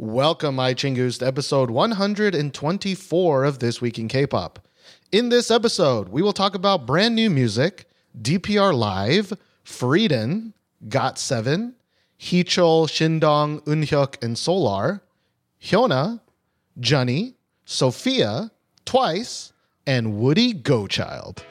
Welcome, my Chingus, to episode 124 of This Week in K-Pop. In this episode, we will talk about brand new music, DPR Live, Frieden, GOT7, Heechul, Shindong, Eunhyuk, and Solar, Hyuna, Johnny, Sophia, Twice, and Woodie Gochild.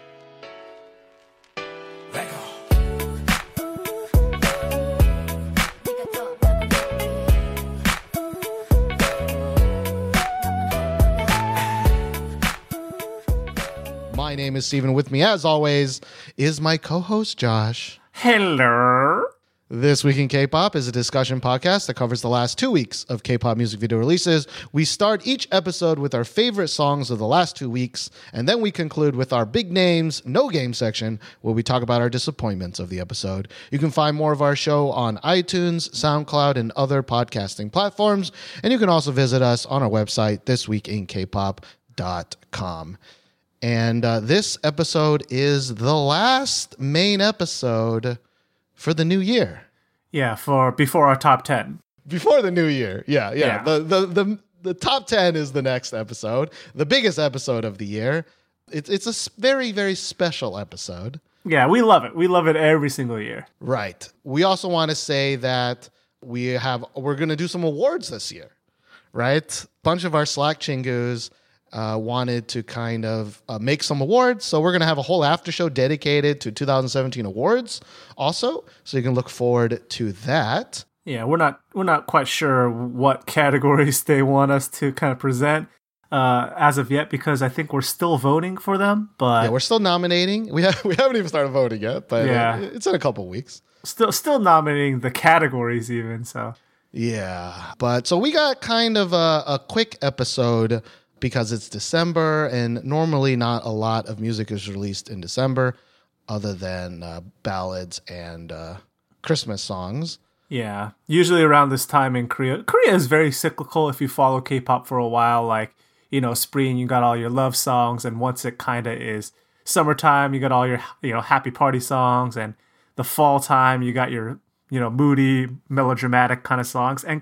Name is Steven. With me, as always, is my co-host Josh. Hello. This Week in K-Pop is a discussion podcast that covers the last two weeks of K-pop music video releases. We start each episode with our favorite songs of the last two weeks, and then we conclude with our big names, no game section, where we talk about our disappointments of the episode. You can find more of our show on iTunes, SoundCloud, and other podcasting platforms, and you can also visit us on our website, thisweekinkpop.com. And uh, this episode is the last main episode for the new year. Yeah, for before our top 10. Before the new year. Yeah, yeah. Yeah. The, the the the top 10 is the next episode, the biggest episode of the year. It's it's a very very special episode. Yeah, we love it. We love it every single year. Right. We also want to say that we have we're going to do some awards this year. Right? bunch of our Slack chingus uh, wanted to kind of uh, make some awards, so we're going to have a whole after show dedicated to 2017 awards also, so you can look forward to that. Yeah, we're not we're not quite sure what categories they want us to kind of present uh, as of yet because I think we're still voting for them, but Yeah, we're still nominating. We have we haven't even started voting yet, but Yeah. it's in a couple weeks. still still nominating the categories even. So Yeah, but so we got kind of a, a quick episode because it's December, and normally not a lot of music is released in December, other than uh, ballads and uh, Christmas songs. yeah, usually around this time in Korea, Korea is very cyclical. If you follow K-pop for a while, like you know, spring you got all your love songs, and once it kind of is summertime, you got all your you know happy party songs, and the fall time you got your you know moody melodramatic kind of songs, and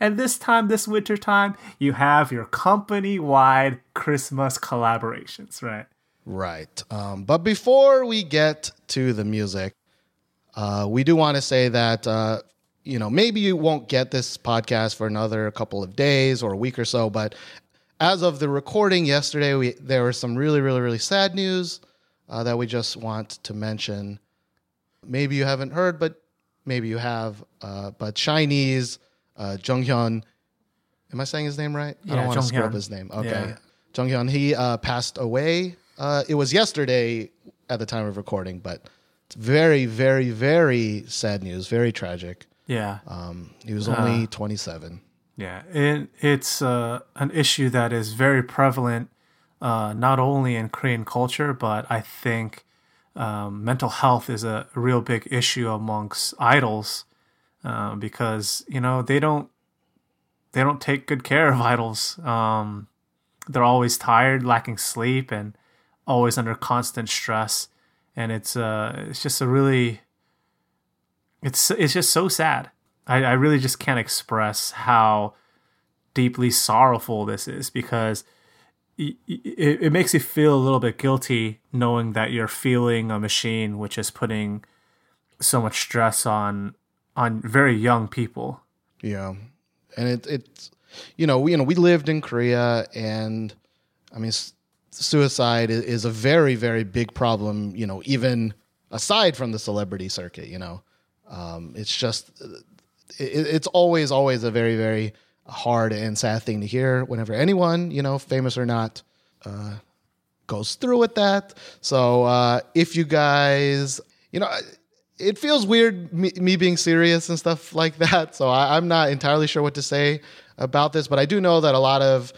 and this time this winter time you have your company wide Christmas collaborations, right? Right. Um, but before we get to the music, uh, we do want to say that, uh, you know, maybe you won't get this podcast for another couple of days or a week or so, but as of the recording yesterday, we, there was some really, really, really sad news uh, that we just want to mention. Maybe you haven't heard, but maybe you have. Uh, but SHINee's uh, Jonghyun, am I saying his name right? I don't want to screw up his name. Okay. Yeah. Jonghyun, he uh, passed away. Uh, it was yesterday at the time of recording, but it's very, very, very sad news. Very tragic. Yeah. Um, he was only 27. Yeah, it, it's uh, an issue that is very prevalent, uh, not only in Korean culture, but I think um, mental health is a real big issue amongst idols uh, because you know they don't they don't take good care of idols. Um, they're always tired, lacking sleep, and always under constant stress, and it's uh, it's just a really it's it's just so sad. I, I really just can't express how deeply sorrowful this is because it, it, it makes you feel a little bit guilty knowing that you're feeling a machine which is putting so much stress on on very young people. Yeah, and it it's you know we you know we lived in Korea, and I mean suicide is a very very big problem. You know, even aside from the celebrity circuit, you know, um, it's just it, it's always always a very very hard and sad thing to hear whenever anyone you know famous or not uh, goes through with that. So uh, if you guys, you know, it feels weird me, me being serious and stuff like that. So I, I'm not entirely sure what to say about this, but I do know that a lot of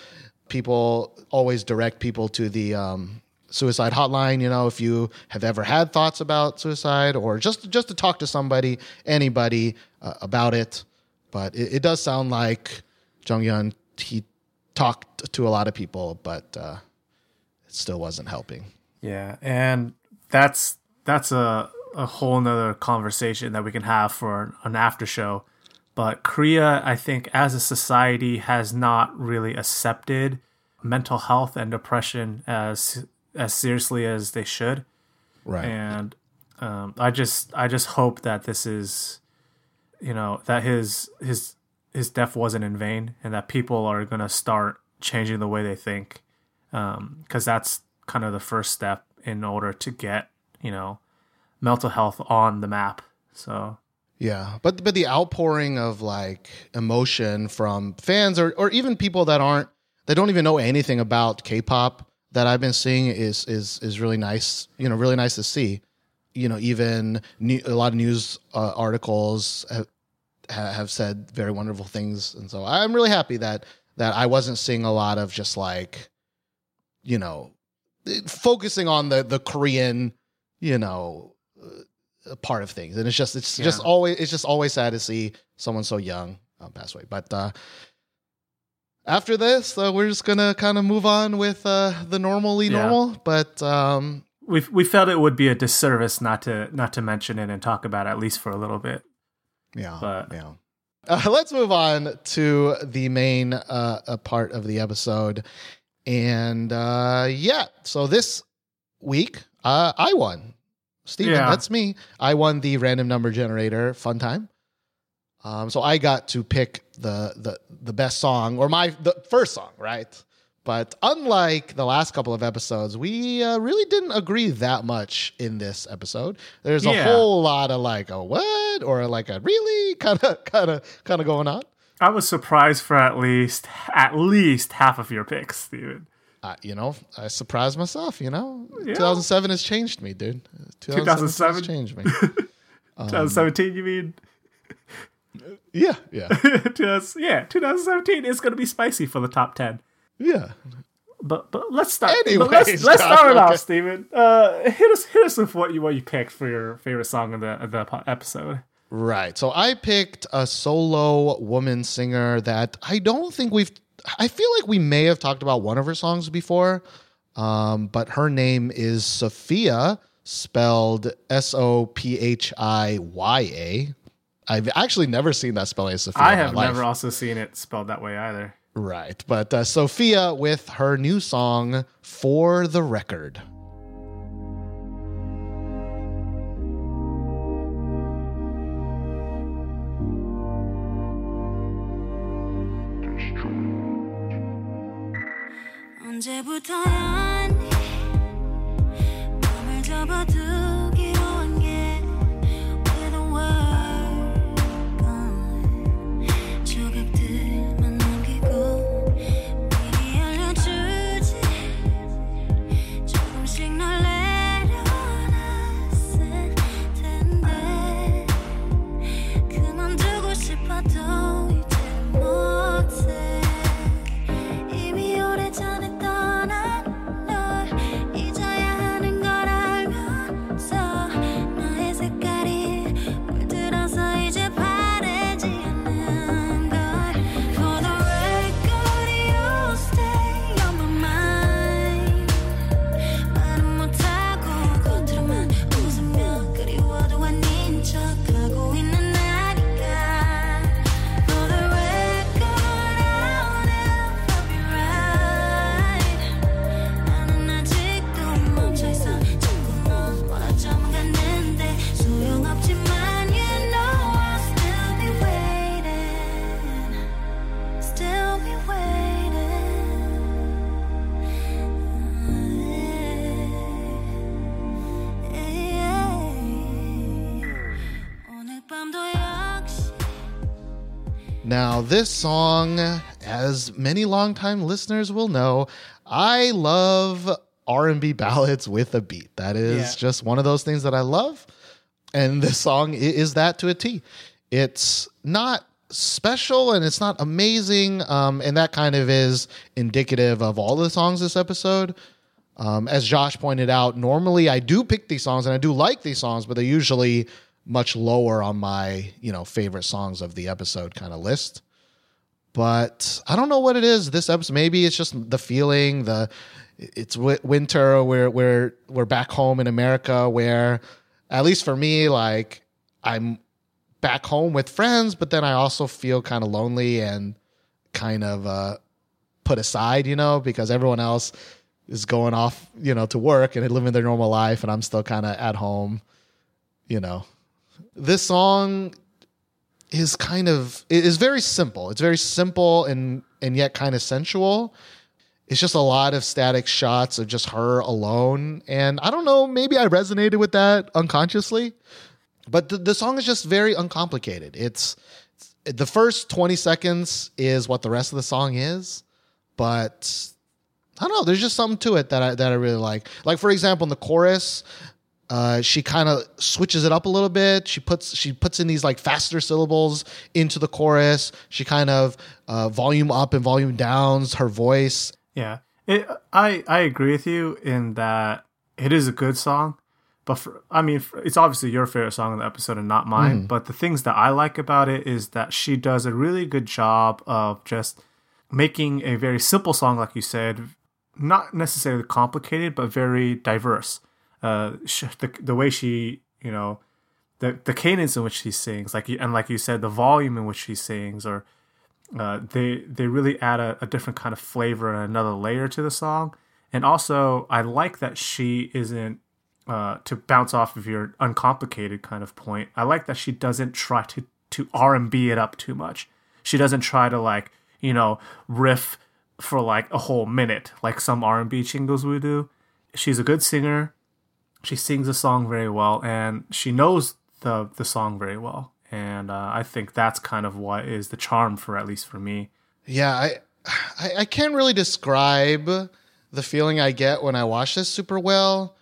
people always direct people to the um, suicide hotline. You know, if you have ever had thoughts about suicide or just just to talk to somebody, anybody uh, about it. But it, it does sound like Jonghyun he talked to a lot of people, but uh, it still wasn't helping. Yeah, and that's that's a a whole nother conversation that we can have for an after show. But Korea, I think, as a society, has not really accepted mental health and depression as as seriously as they should. Right. And um, I just I just hope that this is, you know, that his his his death wasn't in vain, and that people are gonna start changing the way they think, because um, that's kind of the first step in order to get you know mental health on the map. So yeah, but but the outpouring of like emotion from fans or or even people that aren't that don't even know anything about K-pop that I've been seeing is is is really nice. You know, really nice to see. You know, even new, a lot of news uh, articles have, have said very wonderful things, and so I'm really happy that that I wasn't seeing a lot of just like, you know, focusing on the the Korean, you know, part of things, and it's just it's yeah. just always it's just always sad to see someone so young um, pass away. But uh, after this, uh, we're just gonna kind of move on with uh, the normally yeah. normal. But um, we we felt it would be a disservice not to not to mention it and talk about it at least for a little bit. Yeah, but yeah. Uh, let's move on to the main uh, part of the episode, and uh, yeah. So this week, uh, I won. Steven, yeah. that's me. I won the random number generator fun time. Um, so I got to pick the the the best song or my the first song, right? But unlike the last couple of episodes, we uh, really didn't agree that much in this episode. There's a yeah. whole lot of like a what or like a really kind of kind of kind of going on. I was surprised for at least at least half of your picks, Steven. Uh, you know, I surprised myself. You know, yeah. 2007 has changed me, dude. 2007 changed me. 2017, um, you mean? Yeah, yeah. yeah, 2017 is going to be spicy for the top 10. Yeah. But but let's start. Anyways, let's, let's start it okay. off, Steven. Uh, hit us hit us with what you what you picked for your favorite song of the of the episode. Right. So I picked a solo woman singer that I don't think we've. I feel like we may have talked about one of her songs before, um, but her name is Sophia, spelled S O P H I Y A. I've actually never seen that spelling as Sophia. I have never also seen it spelled that way either. Right. But uh, Sophia with her new song, For the Record. 언제부터야 맘을 접어두 Now, this song, as many longtime listeners will know, I love R&B ballads with a beat. That is yeah. just one of those things that I love. And this song is that to a T. It's not special and it's not amazing. Um, and that kind of is indicative of all the songs this episode. Um, as Josh pointed out, normally I do pick these songs and I do like these songs, but they're usually much lower on my you know favorite songs of the episode kind of list but i don't know what it is this episode maybe it's just the feeling the it's winter we're we're we're back home in america where at least for me like i'm back home with friends, but then I also feel kind of lonely and kind of uh, put aside, you know, because everyone else is going off, you know, to work and living their normal life, and I'm still kind of at home, you know. This song is kind of it is very simple. It's very simple and and yet kind of sensual. It's just a lot of static shots of just her alone, and I don't know, maybe I resonated with that unconsciously, but the, the song is just very uncomplicated. It's the first 20 seconds is what the rest of the song is, but I don't know. There's just something to it that I that I really like. Like for example, in the chorus, uh, she kind of switches it up a little bit. She puts she puts in these like faster syllables into the chorus. She kind of uh, volume up and volume downs her voice. Yeah, it, I I agree with you in that it is a good song, but for, I mean it's obviously your favorite song in the episode and not mine. Mm. But the things that I like about it is that she does a really good job of just making a very simple song, like you said, not necessarily complicated, but very diverse. Uh, the the way she, you know, the the cadence in which she sings, like and like you said, the volume in which she sings, or uh, they they really add a, a different kind of flavor and another layer to the song. And also, I like that she isn't uh, to bounce off of your uncomplicated kind of point. I like that she doesn't try to to R and B it up too much. She doesn't try to like you know riff for like a whole minute like some R&B chingus would do. She's a good singer. She sings the song very well and she knows the the song very well. And uh, I think that's kind of what is the charm for at least for me. Yeah, I, I I can't really describe the feeling I get when I watch this super well.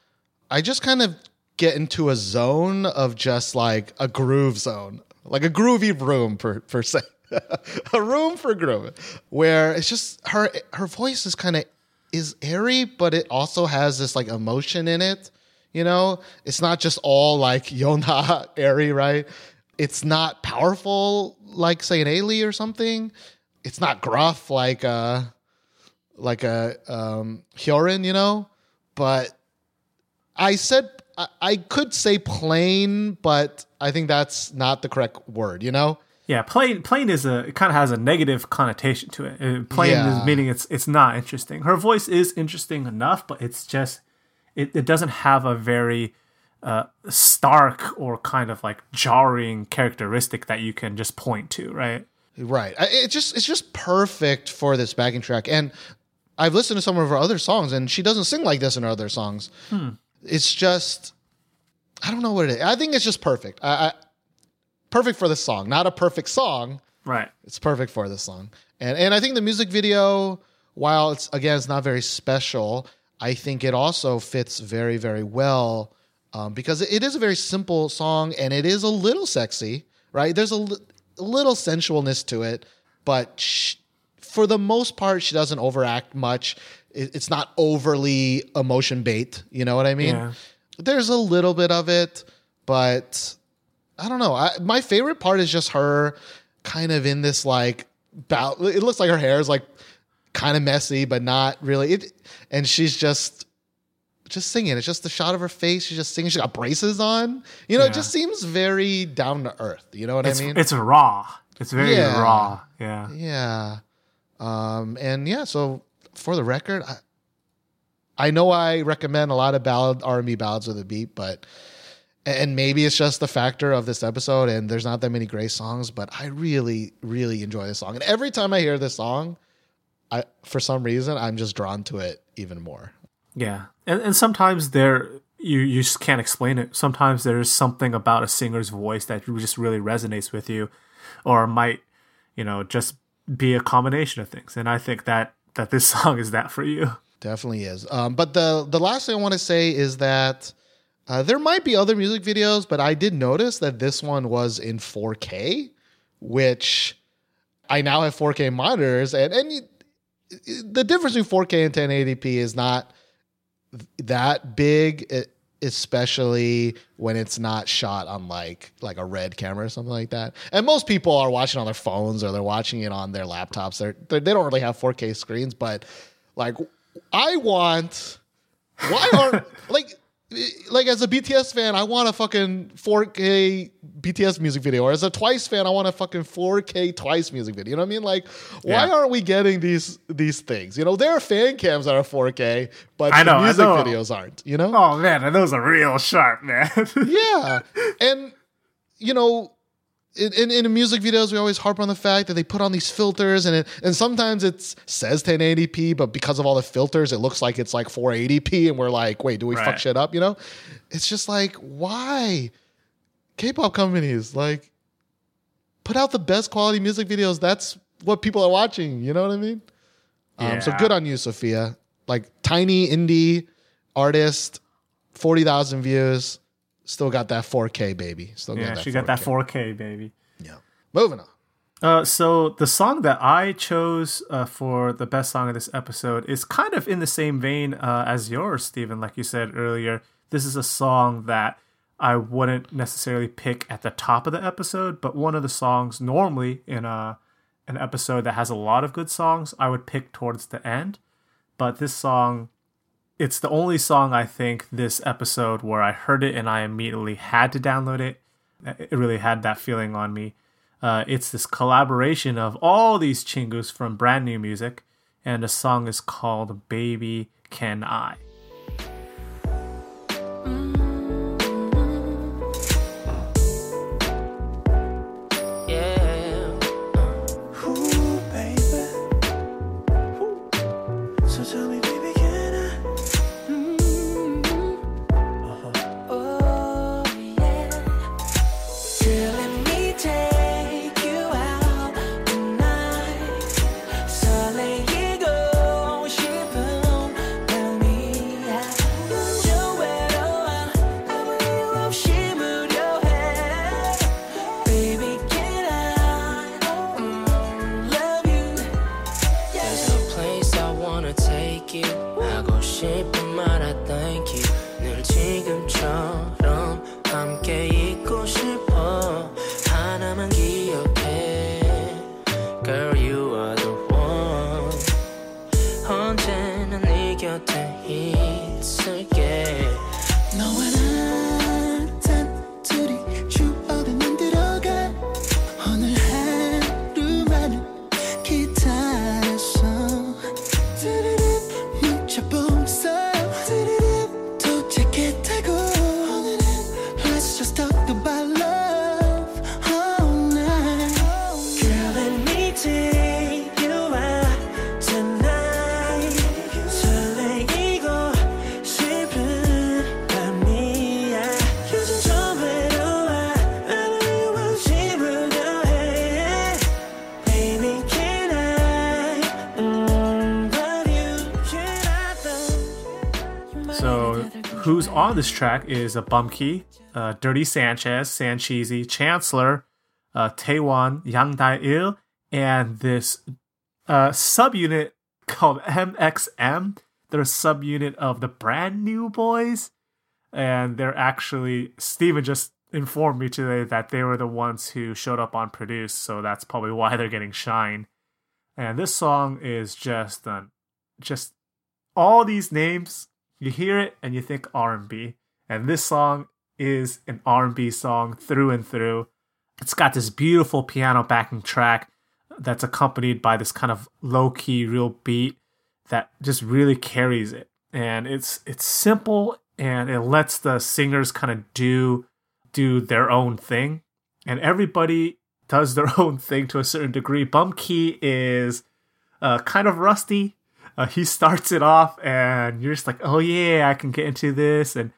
I just kind of get into a zone of just like a groove zone, like a groovy room per per se. a room for groove where it's just her her voice is kind of is airy but it also has this like emotion in it you know it's not just all like yona airy right it's not powerful like say an Ailee or something it's not gruff like uh like a um Hyorin, you know but i said I, I could say plain but i think that's not the correct word you know yeah, plain plain is a it kind of has a negative connotation to it. Uh, Plain Yeah. is meaning it's it's not interesting. Her voice is interesting enough, but it's just it, it doesn't have a very uh, stark or kind of like jarring characteristic that you can just point to, right? Right. It just it's just perfect for this backing track. And I've listened to some of her other songs, and she doesn't sing like this in her other songs. It's just I don't know what it is. I think it's just perfect. I, I perfect for this song. Not a perfect song. Right. It's perfect for this song. And and I think the music video, while it's again it's not very special, I think it also fits very very well um, because it is a very simple song and it is a little sexy, right? There's a, little sensualness to it, but sh- for the most part, she doesn't overact much. It, it's not overly emotion bait. You know what I mean? Yeah. There's a little bit of it, but I don't know. I, my favorite part is just her kind of in this like bout. It looks like her hair is like kind of messy, but not really. It, and she's just just singing. It's just the shot of her face. She's just singing. She got braces on. You know, Yeah. it just seems very down to earth. You know what It's I mean? it's raw. It's very Yeah. raw. Yeah. Yeah. Um, and yeah, so for the record, I, I know I recommend a lot of ballad R&B ballads with a beat, but and maybe it's just the factor of this episode and there's not that many great songs, but I really really enjoy this song. And every time I hear this song, I for some reason I'm just drawn to it even more. Yeah, and and sometimes there you you just can't explain it. Sometimes there's something about a singer's voice that just really resonates with you, or might you know just be a combination of things. And I think that that this song is that for you. Definitely is. Um, but the the last thing I want to say is that uh, there might be other music videos, but I did notice that this one was in 4K, which I now have 4K monitors, and and the difference between 4K and 1080p is not that big, especially when it's not shot on like like a red camera or something like that. And most people are watching on their phones or they're watching it on their laptops. They're, they're they don't really have 4K screens, but like I want why aren't like like as a BTS fan, I want a fucking 4K BTS music video, or as a Twice fan, I want a fucking 4K Twice music video. You know what I mean? Like, why Yeah. aren't we getting these these things? You know, there are fan cams that are 4K, but I know, the music know. videos aren't. You know? Oh man, those are real sharp, man. yeah and you know in, in, in music videos we always harp on the fact that they put on these filters and it, and sometimes it says 1080p but because of all the filters it looks like it's like 480p and we're like wait do we fuck shit up you know? It's just like why? K-pop companies like put out the best quality music videos. That's what people are watching you know what i mean? Um, so good on you sophia. Like tiny indie artist 40,000 views still got that 4k baby still yeah, got that she got that 4K. 4K baby. yeah moving on Uh, so the song that I chose uh, for the best song of this episode is kind of in the same vein uh, as yours, Stephen. Like you said earlier, this is a song that I wouldn't necessarily pick at the top of the episode, but one of the songs normally in a an episode that has a lot of good songs, I would pick towards the end. But this song, it's the only song I think this episode where I heard it and I immediately had to download it. It really had that feeling on me. Uh, it's this collaboration of all these chingus from brand new music, and the song is called Baby Can I. on this track is a Bumkey, uh, Dirty Sanchez, Sancheesy, Chancellor, uh, Taewon, Yang Dae-il, and this uh, subunit called MXM. They're a subunit of the brand new boys. And they're actually, Steven just informed me today that they were the ones who showed up on Produce. So that's probably why they're getting shine. And this song is just. Just all these names you hear it and you think R&B and this song is an R&B song through and through. It's got this beautiful piano backing track that's accompanied by this kind of low-key real beat that just really carries it. And it's it's simple and it lets the singers kind of do do their own thing. And everybody does their own thing to a certain degree. Bumkey is uh, kind of rusty uh, he starts it off and you're just like oh yeah i can get into this. And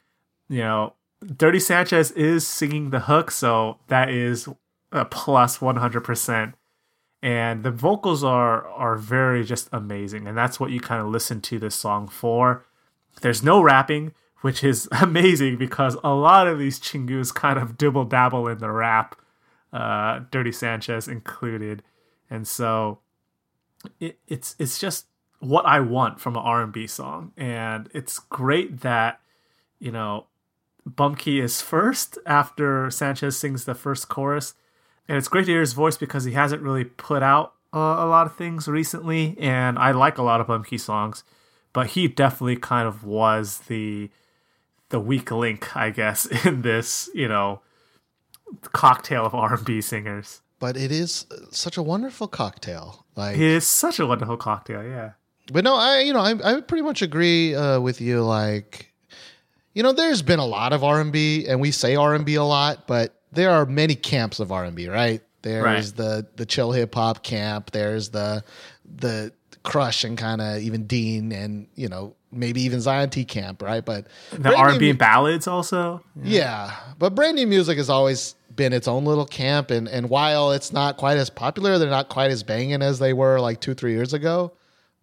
you know dirty sanchez is singing the hook so that is a plus 100% and the vocals are are very just amazing and that's what you kind of listen to this song for. There's no rapping which is amazing because a lot of these chingus kind of dibble dabble in the rap uh, dirty sanchez included. And so it, it's it's just what I want from an R&B song and it's great that you know Bumkey is first after Sanchez sings the first chorus and it's great to hear his voice because he hasn't really put out uh, a lot of things recently and I like a lot of Bumkey songs but he definitely kind of was the the weak link, I guess, in this you know cocktail of R and B singers. But it is such a wonderful cocktail. Like It is such a wonderful cocktail. Yeah. But no, I you know I I pretty much agree uh, with you. Like, you know, there's been a lot of R and B, and we say R and B a lot, but there are many camps of R and B, right? There's Right. the the chill hip hop camp. There's the the crush and kind of even Dean and you know maybe even Zion T camp, right? But The R and B ballads also. yeah, but brand new music has always been its own little camp, and and while it's not quite as popular, they're not quite as banging as they were like two three years ago.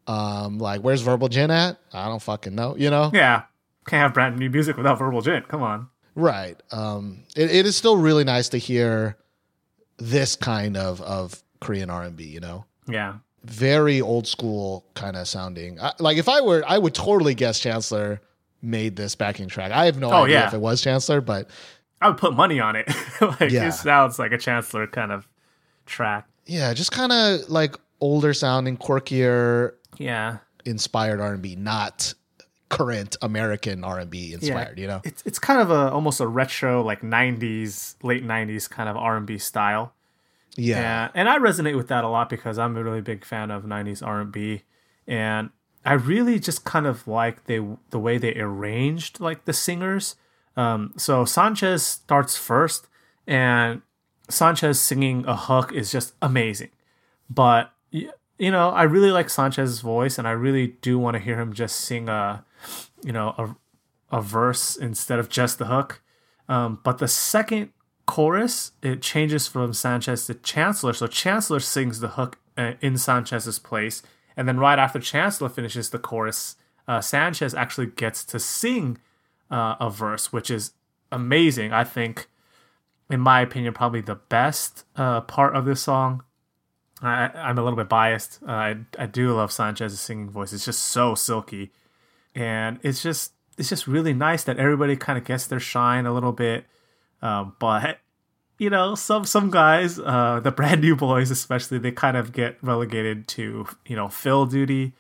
Um, like where's Verbal Jint at? I don't fucking know. You know, Yeah. Can't have brand new music without Verbal Jint. Come on. right? Um, it, it is still really nice to hear this kind of of Korean R and B. You know, Yeah. very old school kind of sounding. I, like if I were, I would totally guess Chancellor made this backing track. I have no Oh, idea yeah. if it was Chancellor, but I would put money on it. like Yeah. it sounds like a Chancellor kind of track. yeah, just kind of like older sounding, quirkier, Yeah. inspired R and B, not current American R and B inspired. You know, It's it's kind of a almost a retro like 90s, late 90s kind of R&B style. yeah, Yeah, and I resonate with that a lot because I'm a really big fan of '90s R&B, and I really just kind of like they the way they arranged like the singers. Um, so Sanchez starts first, and Sanchez singing a hook is just amazing. But you know, I really like Sanchez's voice, and I really do want to hear him just sing a, you know, a a verse instead of just the hook. Um, but the second chorus, it changes from Sanchez to Chancellor. So Chancellor sings the hook uh, in Sanchez's place. And then right after Chancellor finishes the chorus, uh, Sanchez actually gets to sing uh, a verse, which is amazing. I think, in my opinion, probably the best uh, part of this song. I, I'm a little bit biased. Uh, I, I do love Sanchez's singing voice. It's just so silky and it's just it's just really nice that everybody kind of gets their shine a little bit um, but you know some some guys uh, the brand new boys especially they kind of get relegated to you know fill duty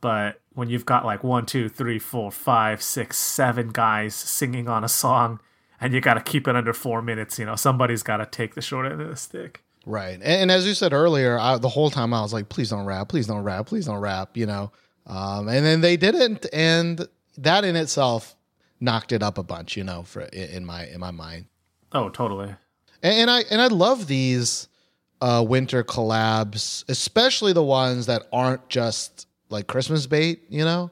but when you've got like one two three four five six seven guys singing on a song and you got to keep it under four minutes you know somebody's got to take the short end of the stick right. And, and as you said earlier, I, the whole time I was like, please don't rap, please don't rap, please don't rap. You know, um, and then they didn't, and that in itself knocked it up a bunch. You know, for in in my in my mind. oh totally and, and I and I love these uh, winter collabs, especially the ones that aren't just like Christmas bait, you know,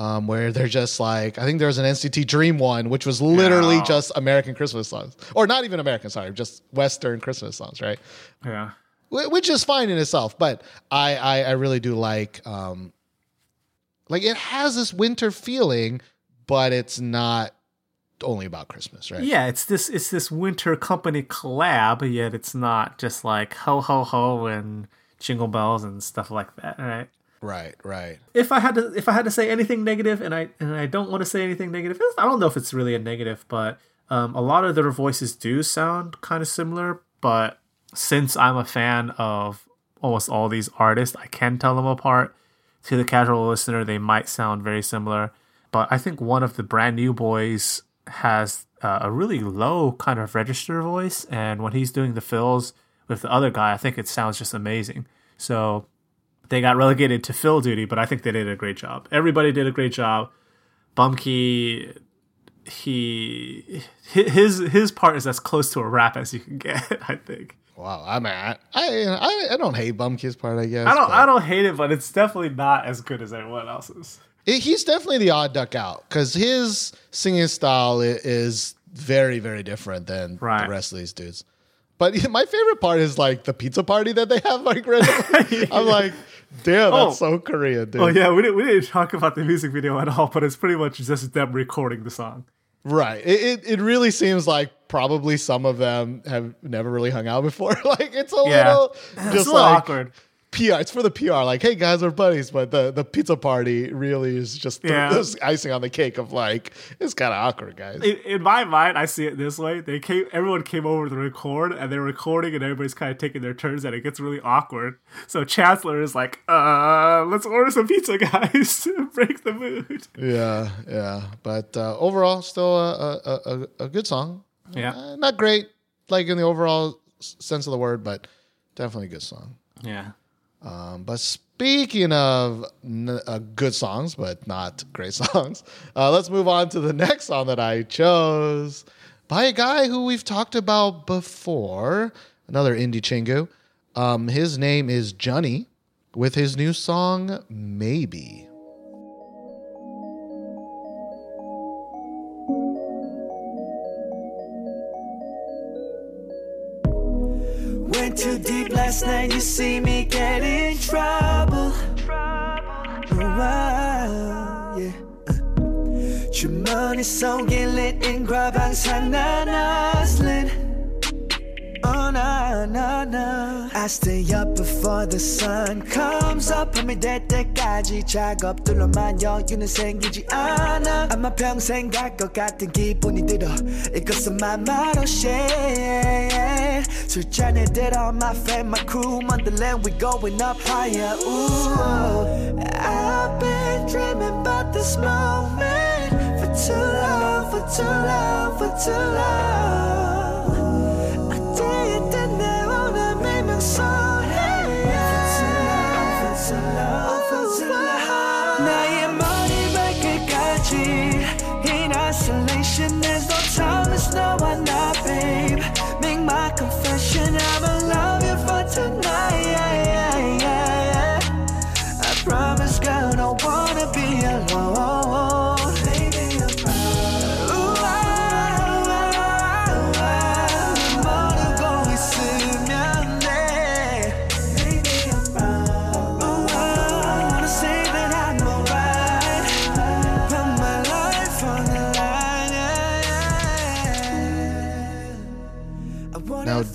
um, where they're just like I think there was an NCT Dream one, which was literally Yeah. just American Christmas songs, or not even American, sorry, just Western Christmas songs, right? yeah Wh- Which is fine in itself, but I I, I really do like um, like it has this winter feeling, but it's not only about Christmas, right? Yeah, it's this it's this winter company collab, yet it's not just like ho ho ho and jingle bells and stuff like that, right? Right, right. If I had to if I had to say anything negative, and I and I don't want to say anything negative, I don't know if it's really a negative, but um, a lot of their voices do sound kind of similar. But since I'm a fan of almost all these artists, I can tell them apart. To the casual listener, they might sound very similar, but I think one of the brand new boys has uh, a really low kind of register voice, and when he's doing the fills with the other guy, I think it sounds just amazing. So they got relegated to fill duty, but I think they did a great job. Everybody did a great job. Bumkey, he his his part is as close to a rap as you can get. I think. Wow, I mean, I I, I don't hate Bumkey's part. I guess I don't I don't hate it, but it's definitely not as good as everyone else's. it- he's definitely the odd duck out because his singing style is very very different than Right. the rest of these dudes. But my favorite part is like the pizza party that they have. Like, randomly. I'm like, damn, Oh. that's so Korean, dude. Oh yeah, we didn't we didn't talk about the music video at all, but it's pretty much just them recording the song. Right. It, it it really seems like probably some of them have never really hung out before. like, it's a Yeah. little It's just a little like awkward. PR. It's for the PR. Like, hey guys, we're buddies, but the the pizza party really is just the, Yeah. this icing on the cake of like it's kind of awkward, guys. in, in my mind, I see it this way. They came, everyone came over to record, and they're recording, and everybody's kind of taking their turns, and it gets really awkward. So Chancellor is like, "Uh, let's order some pizza, guys, to break the mood." Yeah, yeah. But uh, overall, still a, a, a, a good song. Yeah, Uh, not great, like in the overall sense of the word, but definitely a good song. yeah. Um, but speaking of n- uh, good songs, but not great songs, uh, let's move on to the next song that I chose by a guy who we've talked about before, another indie chingu. Um, his name is Johnny with his new song, Maybe. Went too deep last night, you see me get in trouble. Wow, yeah. Uh. 주머니 속에 lit in 과방산 난 hustling. Oh no, no, no. I stay up before the sun comes up. 밤이 될 때까지 작업들로만 여유는 생기지 않아. 아마 평생 갈 것 같은 기분이 들어. 이것은 맘마로 share. 술잔에 들어 my fam, my crew. Wonderland, we going up higher. Ooh, I've been dreaming about this moment for too long, for too long, for too long.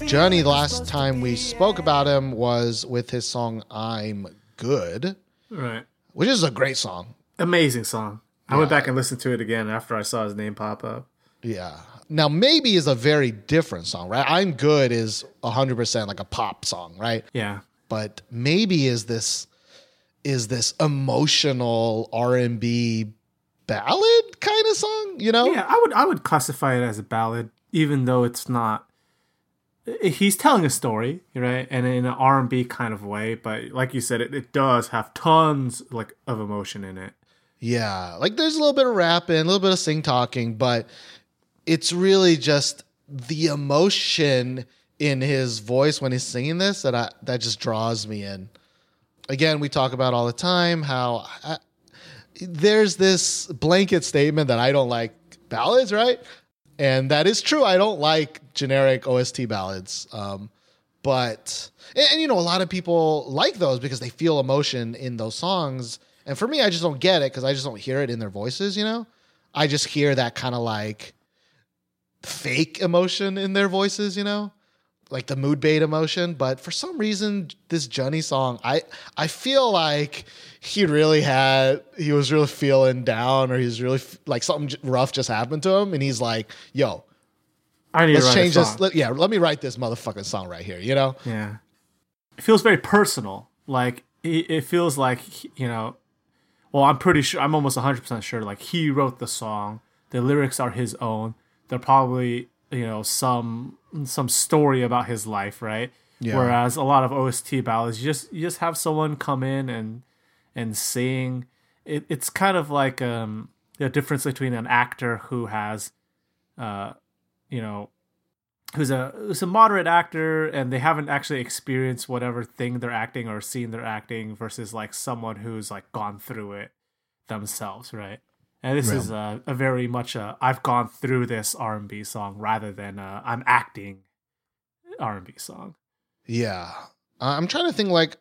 Johnny, the last time we spoke about him was with his song I'm Good, Right. which is a great song. Amazing song. I went back and listened to it again after I saw his name pop up. Yeah. Now, maybe is a very different song, right? I'm Good is 100% like a pop song, right? Yeah. But maybe is this is this emotional R&B ballad kind of song, you know? Yeah, I would I would classify it as a ballad, even though it's not. He's telling a story, right, and in an R and B kind of way. But like you said, it, it does have tons like of emotion in it. Yeah, like there's a little bit of rapping, a little bit of sing talking, but it's really just the emotion in his voice when he's singing this that I that just draws me in. Again, we talk about all the time how I, there's this blanket statement that I don't like ballads, right? And that is true. I don't like generic OST ballads. Um, but and, and, you know a lot of people like those because they feel emotion in those songs and for me i just don't get it because i just don't hear it in their voices you know i just hear that kind of like fake emotion in their voices you know like the mood bait emotion but for some reason this johnny song i i feel like he really had he was really feeling down or he's really f- like something rough just happened to him and he's like yo I need let's to write change this let, yeah let me write this motherfucking song right here you know Yeah, it feels very personal. Like it, it feels like you know. Well, I'm pretty sure. I'm almost 100 percent sure. Like he wrote the song. The lyrics are his own. They're probably you know some some story about his life, right? Yeah. Whereas a lot of OST ballads, you just you just have someone come in and and sing. It, it's kind of like um, the difference between an actor who has, uh, you know, who's a who's a moderate actor and they haven't actually experienced whatever thing they're acting or seen they're acting versus like someone who's like gone through it themselves, right? And this is a, a very much a I've gone through this R and B song rather than i I'm acting R and B song. Yeah. Uh, I'm trying to think like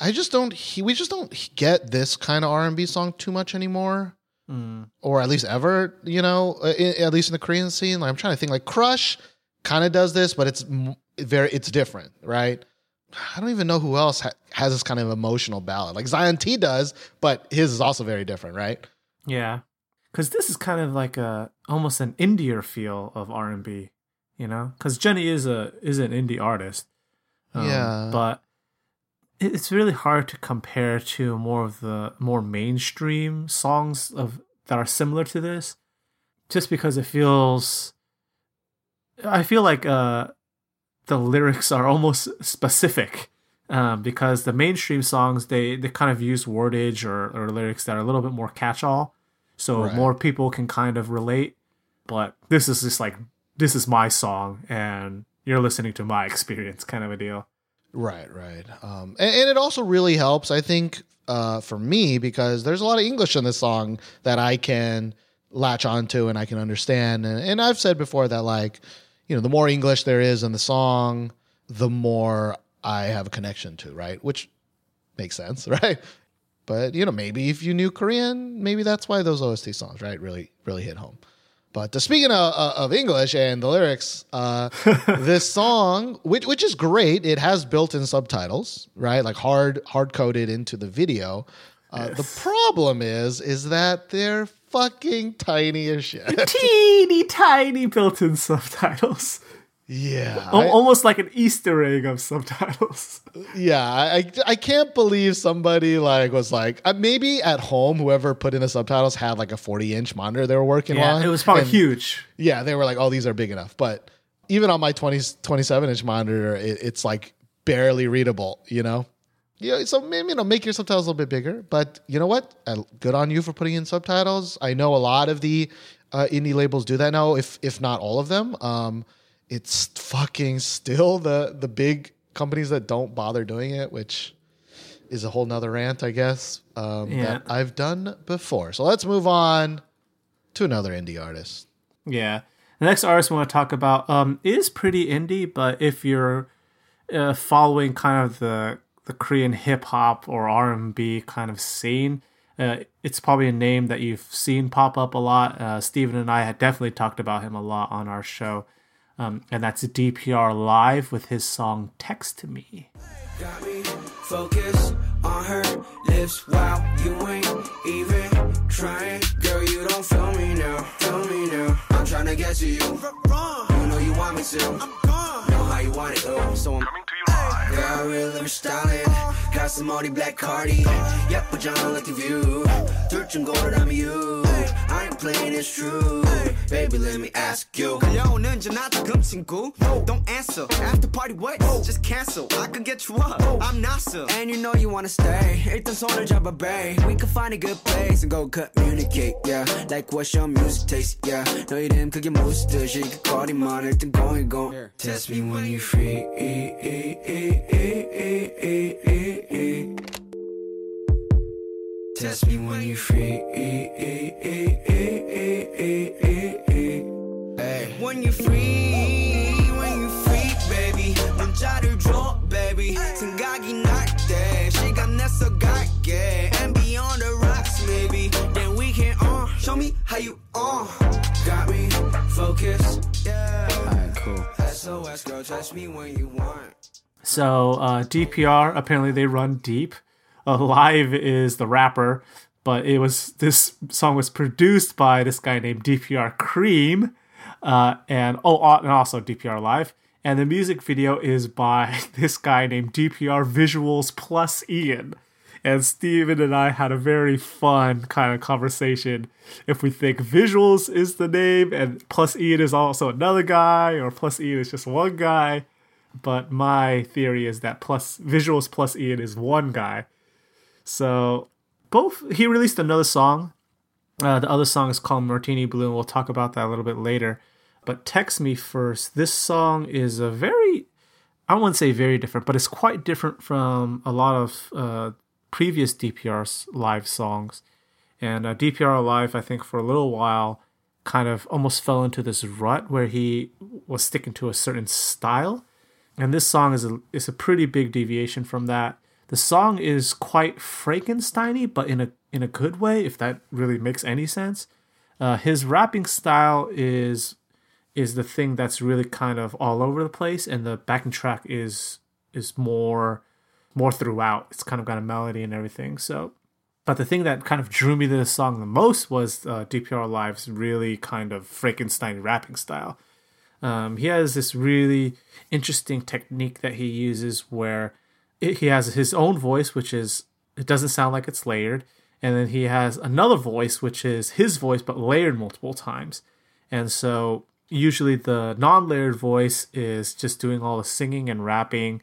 I just don't he we just don't get this kind of R&B song too much anymore Mm. or at least ever, you know, uh, at least in the Korean scene. Like I'm trying to think like Crush kind of does this, but it's very it's different, right? I don't even know who else ha- has this kind of emotional ballad. Like Zion T does, but his is also very different, right? Yeah, because this is kind of like a almost an indie feel of R and B, you know. Because Jenny is a is an indie artist, um, Yeah. but it's really hard to compare to more of the more mainstream songs of that are similar to this, just because it feels. I feel like uh, the lyrics are almost specific um, because the mainstream songs they they kind of use wordage or, or lyrics that are a little bit more catch-all so Right. more people can kind of relate but this is just like this is my song and you're listening to my experience kind of a deal Right, right. Um, and, and it also really helps, I think, uh, for me because there's a lot of English in this song that I can latch onto and I can understand. And, and I've said before that, like, you know, the more English there is in the song, the more I have a connection to, right? Which makes sense, right? But you know, maybe if you knew Korean, maybe that's why those OST songs, right, really, really hit home. But uh, speaking of, uh, of English and the lyrics, uh, this song, which which is great, it has built-in subtitles, right? Like hard hard coded into the video. Uh, The problem is, is that they're fucking tiny as shit. teeny tiny built-in subtitles yeah, Al- I- almost like an easter egg of subtitles yeah. I, I I can't believe somebody like was like uh, maybe at home whoever put in the subtitles had like a 40 inch monitor they were working yeah on. it was probably and- huge Yeah, they were like, oh, these are big enough. But even on my 20, 27 inch monitor, it, it's like barely readable, you know? Yeah, so maybe, you know, make your subtitles a little bit bigger. But you know what? Uh, Good on you for putting in subtitles. I know a lot of the uh, indie labels do that now, if if not all of them. Um, it's fucking still the the big companies that don't bother doing it, which is a whole nother rant, I guess, um, Yeah. that I've done before. So let's move on to another indie artist. Yeah. The next artist we want to talk about um, is pretty indie, but if you're uh, following kind of the the Korean hip hop or R and B kind of scene, uh, it's probably a name that you've seen pop up a lot. Uh, Steven and I had definitely talked about him a lot on our show, um, and that's DPR Live with his song "Text Me." Got me focused on her lips while you ain't even trying. Girl, you don't feel me now. Feel me now. I'm trying to get to you. You know you want me to. I'm gone. Know how you want it, though. So I'm Coming to you live. Girl, really be styling. Got some Audi black Cardi. 예쁘잖아, like the view. 둘중 고르라면 you. I ain't playing, it's true. Baby, let me ask you. 끌려오는 전화다금 친구 Don't answer After party what? Just cancel I could get you up I'm not so And you know you wanna stay. 일단 손을 잡아, babe. We can find a good place and go communicate, yeah. Like what's your music taste, yeah. 너 이름 그게 무슨 뜻이 그 거리만 일단 going, go. Test me when you free. Test me when you free. Hey. When you free When you free baby 문자를 줘 baby 생각이 날때 시간 내서 갈게 Show me how you uh Got me focused. Yeah Alright, cool. SOS, girl, touch me when you want. So uh, DPR apparently they run deep. Alive is the rapper, but it was this song was produced by this guy named DPR Cream, uh, and oh, uh, and also DPR Live. And the music video is by this guy named DPR Visuals plus Ian. And Steven and I had a very fun kind of conversation. If we think visuals is the name and plus Ian is also another guy, or plus Ian is just one guy but my theory is that plus visuals plus Ian is one guy. So both he released another song. Uh, the other song is called Martini Blue, and we'll talk about that a little bit later. But text me first. This song is a very I wouldn't say very different, but it's quite different from a lot of uh, previous DPR's live songs. And uh, DPR Live, I think, for a little while, kind of almost fell into this rut where he was sticking to a certain style. And this song is a is a pretty big deviation from that. The song is quite Frankensteiny, but in a in a good way, if that really makes any sense. Uh, his rapping style is is the thing that's really kind of all over the place, and the backing track is is more more throughout. It's kind of got a melody and everything. So, but the thing that kind of drew me to this song the most was uh, DPR Live's really kind of Frankenstein rapping style. Um, he has this really interesting technique that he uses where it, he has his own voice, which is it doesn't sound like it's layered, and then he has another voice, which is his voice but layered multiple times. And so usually the non-layered voice is just doing all the singing and rapping,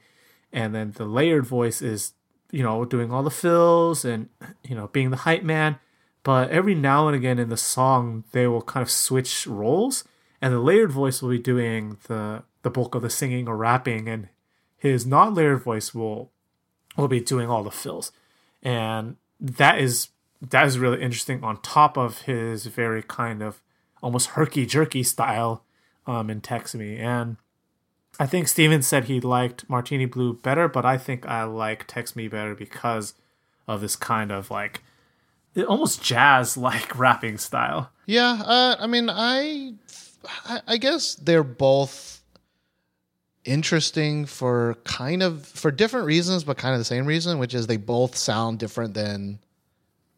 and then the layered voice is you know doing all the fills and you know being the hype man. But every now and again in the song, they will kind of switch roles, and the layered voice will be doing the the bulk of the singing or rapping, and his non-layered voice will will be doing all the fills, and that is that is really interesting. On top of his very kind of almost herky jerky style um, in Text Me, and I think Steven said he liked Martini Blue better, but I think I like Text Me better because of this kind of like almost jazz like rapping style. Yeah, uh, I mean, I, I, I guess they're both interesting for kind of for different reasons, but kind of the same reason, which is they both sound different than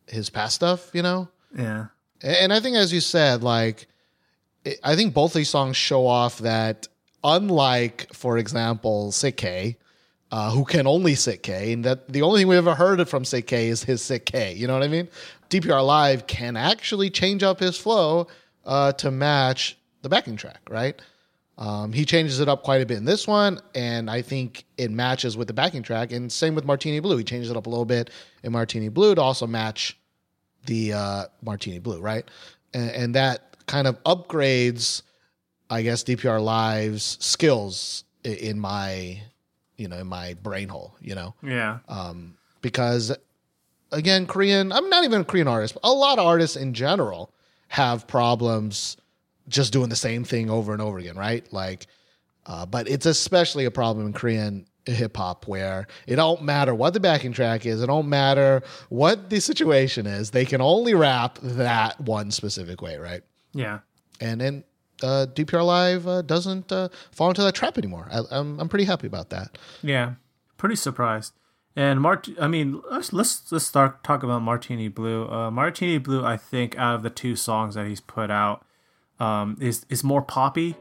his past stuff. You know, Yeah. and I think, as you said, like, I think both these songs show off that, unlike, for example, Sik-K, uh, who can only Sik-K, and that the only thing we've ever heard from Sik-K is his Sik-K. You know what I mean? DPR Live can actually change up his flow uh, to match the backing track, right? Um, he changes it up quite a bit in this one, and I think it matches with the backing track. And same with Martini Blue. He changes it up a little bit in Martini Blue to also match the uh, Martini Blue, right? And, and that kind of upgrades, I guess, DPR Live's skills in my, you know, in my brain hole, you know, Yeah. because again, Korean, I'm not even a Korean artist, but a lot of artists in general have problems just doing the same thing over and over again, right? Like, uh, but it's especially a problem in Korean hip hop where it don't matter what the backing track is, it don't matter what the situation is. They can only rap that one specific way, right? Yeah. And then uh, DPR Live uh, doesn't uh, fall into that trap anymore. I, I'm I'm pretty happy about that. Yeah, pretty surprised. And Mart, I mean, let's let's let's start talk about Martini Blue. Uh, Martini Blue, I think, out of the two songs that he's put out, um, is is more poppy.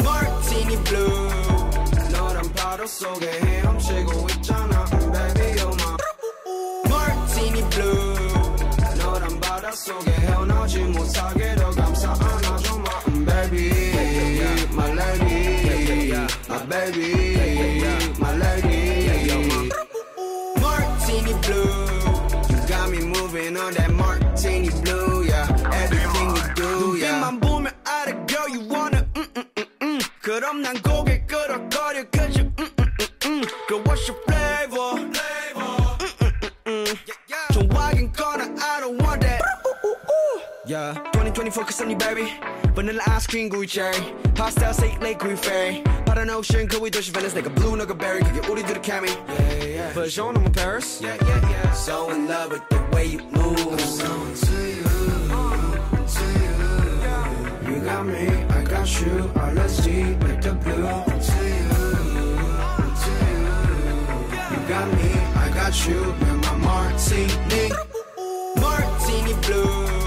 Martini blue baby My lady Martini blue You got me moving on that martini blue yeah Everything you do yeah 눈빛만 보면 알아 girl you wanna mm, mm, mm, mm. 그럼 난 고개 끄덕거려 cause you mm, mm, mm, mm. Girl what's your flavor mm, mm, mm, mm. 좋아하긴 꺼나 I don't want that Yeah, 2020 focus on you, baby. Vanilla ice cream, gooey cherry. Pastel, sake, lake, green fairy. 파란 ocean, 그 위도시 Venice. 내가 blue, 너가 berry. 그게 우리들의 케미. Yeah, yeah. But Jean, I'm in Paris. Yeah, yeah, yeah. So in love with the way you move. I'm so into you, into you. You got me, I got you. Our let's deep like the blue. Into you, into you. You got me, I got you. You're my martini. Martini blue.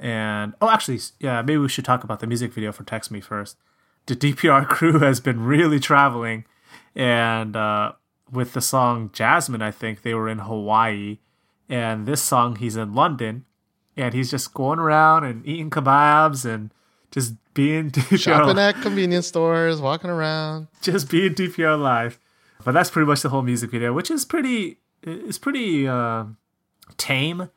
And oh, actually, yeah, maybe we should talk about the music video for Text Me first. The DPR crew has been really traveling, and uh, with the song Jasmine, I think they were in Hawaii, and this song he's in London, and he's just going around and eating kebabs and just being DPR Shopping at convenience stores, walking around. just being DPR live. But that's pretty much the whole music video, which is pretty is pretty uh, tame.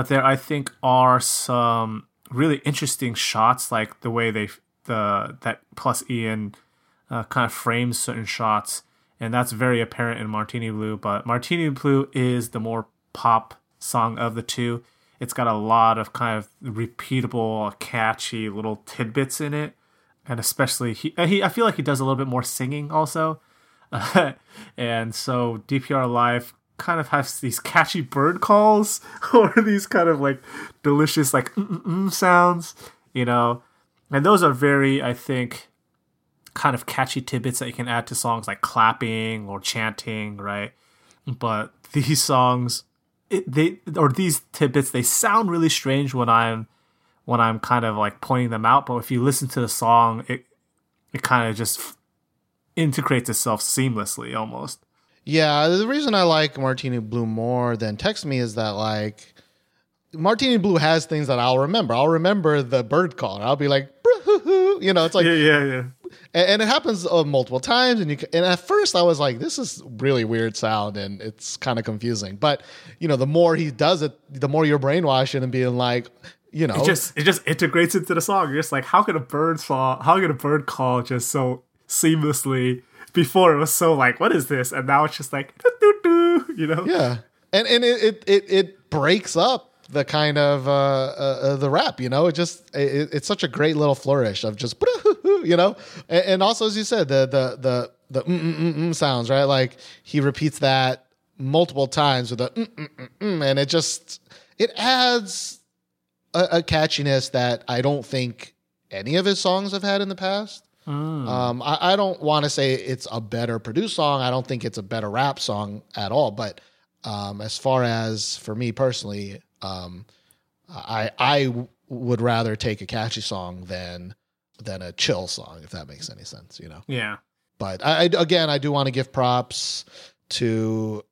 But there, I think, are some really interesting shots, like the way they the that plus Ian uh, kind of frames certain shots, and that's very apparent in Martini Blue. But Martini Blue is the more pop song of the two. It's got a lot of kind of repeatable, catchy little tidbits in it, and especially he, uh, he I feel like he does a little bit more singing also. and so DPR Live kind of has these catchy bird calls or these kind of like delicious like mm, mm, mm sounds, you know. And those are very, I think, kind of catchy tidbits that you can add to songs like clapping or chanting, right? But these songs, it, they or these tidbits, they sound really strange when I'm when I'm kind of like pointing them out. But if you listen to the song, it it kind of just integrates itself seamlessly almost. Yeah, the reason I like Martini Blue more than Text Me is that like Martini Blue has things that I'll remember. I'll remember the bird call. And I'll be like, you know, it's like, Yeah, yeah, yeah. and, and it happens uh, multiple times. And you, and at first I was like, this is really weird sound, and it's kind of confusing. But you know, the more he does it, the more you're brainwashing and being like, you know, It just it just integrates into the song. You're just like, how could a bird song? How could a bird call just so seamlessly? Before it was so like, what is this? And now it's just like, you know? Yeah, and and it it it, breaks up the kind of uh, uh, uh, the rap. You know, it just it, it's such a great little flourish of just you know, and, and also as you said, the the the the mm, mm, mm, mm sounds right. Like he repeats that multiple times with a mm, mm, and it just it adds a, a catchiness that I don't think any of his songs have had in the past. Um, I, I don't want to say it's a better produced song. I don't think it's a better rap song at all. But um, as far as for me personally, um, I I w- would rather take a catchy song than than a chill song, if that makes any sense. You know. Yeah. But I, I again, I do want to give props to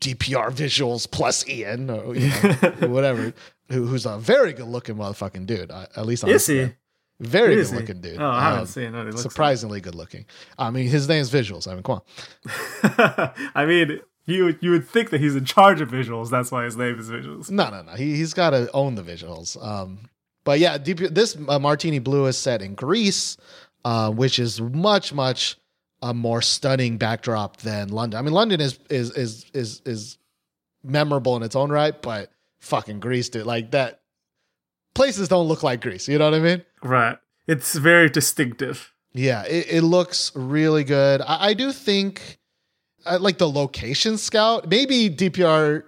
DPR Visuals plus Ian or you know, whatever, who, who's a very good looking motherfucking dude. At least on Is he? Very good he? looking dude. Oh, I haven't Um, seen it. Surprisingly good looking. I mean, his name's Visuals. I mean, come on. I mean, you you would think that he's in charge of visuals. That's why his name is visuals. No, no, no. He he's got to own the visuals. Um, but yeah, this uh, Martini Blue is set in Greece, uh, which is much much a more stunning backdrop than London. I mean, London is is is is is memorable in its own right, but fucking Greece, dude, like that. Places don't look like Greece. You know what I mean? Right. It's very distinctive. Yeah, it, it looks really good. I, I do think, I like the location scout. Maybe DPR,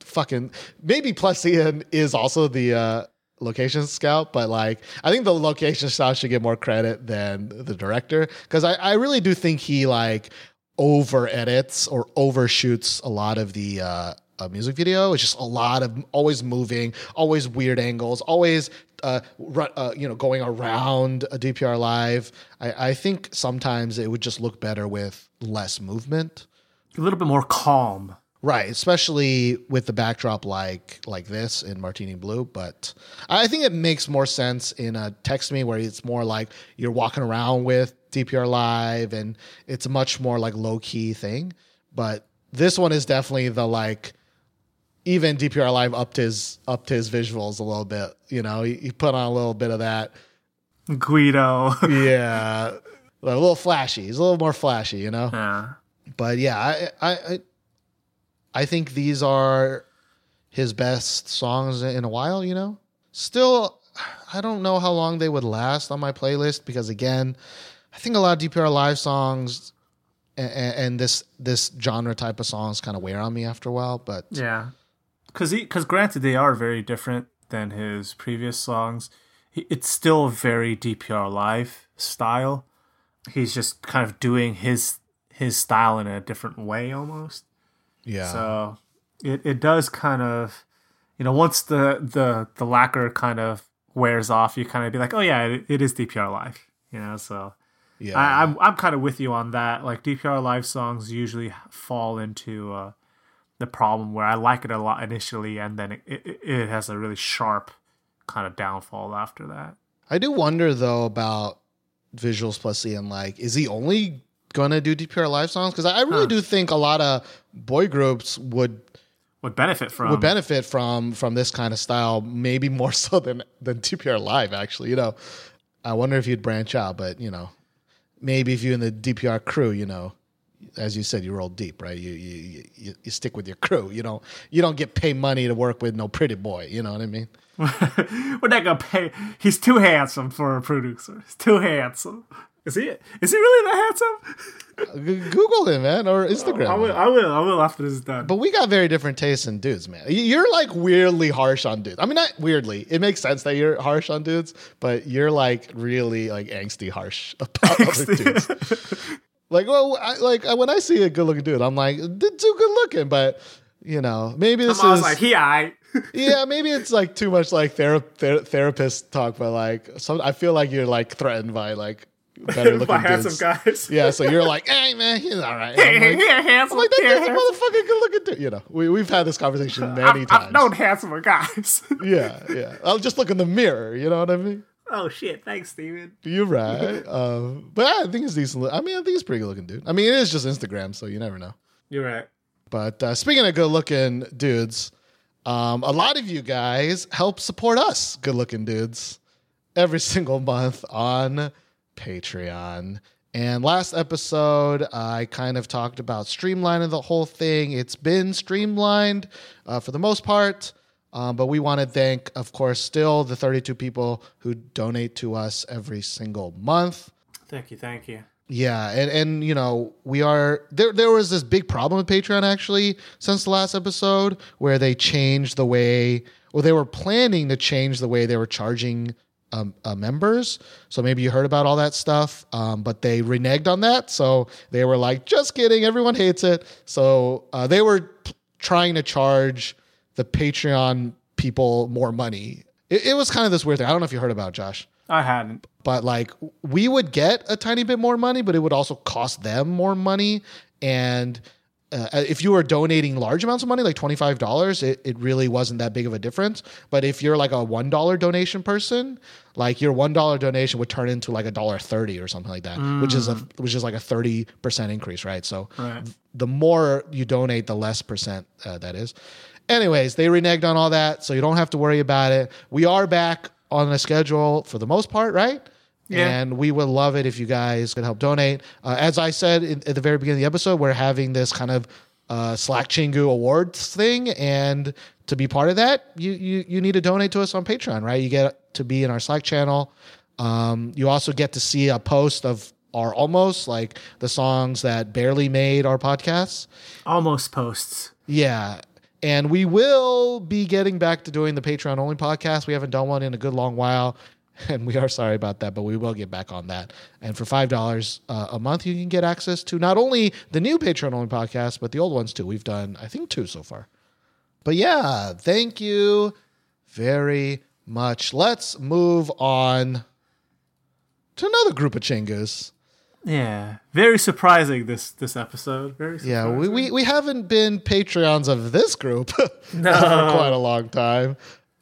fucking maybe Plus Ian is also the uh, location scout, but like I think the location scout should get more credit than the director because I, I really do think he like over edits or overshoots a lot of the uh, uh, music video. It's just a lot of always moving, always weird angles, always uh, uh, you know going around a DPR live. I, I think sometimes it would just look better with less movement. A little bit more calm. Right, especially with the backdrop like like this in Martini Blue, but I think it makes more sense in a text me where it's more like you're walking around with DPR live and it's a much more like low key thing. But this one is definitely the like even DPR live upped his upped his visuals a little bit. You know, he, he put on a little bit of that. Guido. Yeah, a little flashy. He's a little more flashy. You know yeah. but yeah, I, I I think these are his best songs in a while. You know, still, I don't know how long they would last on my playlist because again, I think a lot of DPR live songs and, and this this genre type of songs kind of wear on me after a while. But Yeah. He cuz granted they are very different than his previous songs. It's still very DPR live style. He's just kind of doing his his style in a different way almost. yeah, So it, it does kind of, you know, once the the the lacquer kind of wears off, you kind of be like, oh yeah, it, it is DPR live, you know. So yeah, I, I'm I'm kind of with you on that. Like DPR live songs usually fall into uh, the problem where I like it a lot initially, and then it, it, it has a really sharp kind of downfall after that. I do wonder though about visuals plus Ian. Like, is he only gonna do DPR live songs? Because I really Huh. do think a lot of boy groups would Would benefit from would benefit from from this kind of style, maybe more so than than DPR Live. Actually, you know, I wonder if you'd branch out, but you know, maybe if you in the DPR crew, you know, as you said, you roll deep, right? You you you, you stick with your crew. You don't you don't get paid money to work with no pretty boy. You know what I mean? We're not gonna pay. He's too handsome for a producer. He's too handsome. Is he? Is he really that handsome? Google him, man, or Instagram. I will. I will. I will after this is done. But we got very different tastes in dudes, man. You're like weirdly harsh on dudes. I mean, not weirdly. It makes sense that you're harsh on dudes, but you're like really like angsty harsh about other dudes. Like, well, I, like when I see a good looking dude, I'm like, "Dude, too good looking. But you know, maybe this I was is like, he I. yeah, maybe it's like too much like thera- ther- therapist talk. But like, some I feel like you're like threatened by like better looking By handsome guys. Yeah, so you're like, hey man, he's all right. Hey, I'm hey, like, here, handsome. I'm like, that dude's a motherfucking good looking dude. You know, we, we've had this conversation many I've, times. I've known handsomer guys. Yeah, yeah. I'll just look in the mirror. You know what I mean? Oh shit! Thanks, Steven. You're right. um, but I think it's decent. I mean, I think it's pretty good looking dude. I mean, it is just Instagram, so you never know. You're right. But uh, speaking of good looking dudes, um, a lot of you guys help support us, good looking dudes, every single month on Patreon. And last episode, I kind of talked about streamlining the whole thing. It's been streamlined uh, for the most part. Um, but we want to thank, of course, still the 32 people who donate to us every single month. Thank you. Thank you. Yeah, and and you know we are there. There was this big problem with Patreon actually since the last episode where they changed the way, or they were planning to change the way they were charging um, uh, members. So maybe you heard about all that stuff, um, but they reneged on that. So they were like, "Just kidding, everyone hates it." So uh, they were p- trying to charge the Patreon people more money. It, it was kind of this weird thing. I don't know if you heard about it, Josh I hadn't. but like we would get a tiny bit more money, but it would also cost them more money. And uh, if you were donating large amounts of money, like twenty five dollars, it, it really wasn't that big of a difference. But if you're like a one dollar donation person, like your one dollar donation would turn into like a dollar thirty or something like that, which is a which is like a thirty percent increase, right? So Right. the more you donate, the less percent uh, that is. Anyways, they reneged on all that, so you don't have to worry about it. We are back on the schedule for the most part, right? Yeah. And we would love it if you guys could help donate. Uh, as I said in, at the very beginning of the episode, we're having this kind of uh, Slack Chingu Awards thing, and to be part of that, you, you you need to donate to us on Patreon, right? You get to be in our Slack channel. Um, you also get to see a post of our almost like the songs that barely made our podcasts. Almost posts. Yeah. And we will be getting back to doing the Patreon only podcast. We haven't done one in a good long while. And we are sorry about that, but we will get back on that. And for $5 uh, a month, you can get access to not only the new Patreon only podcast, but the old ones too. We've done, I think, two so far. But yeah, thank you very much. Let's move on to another group of chingus. Yeah. Very surprising this this episode. Very surprising. Yeah, we, we, we haven't been Patreons of this group for quite a long time.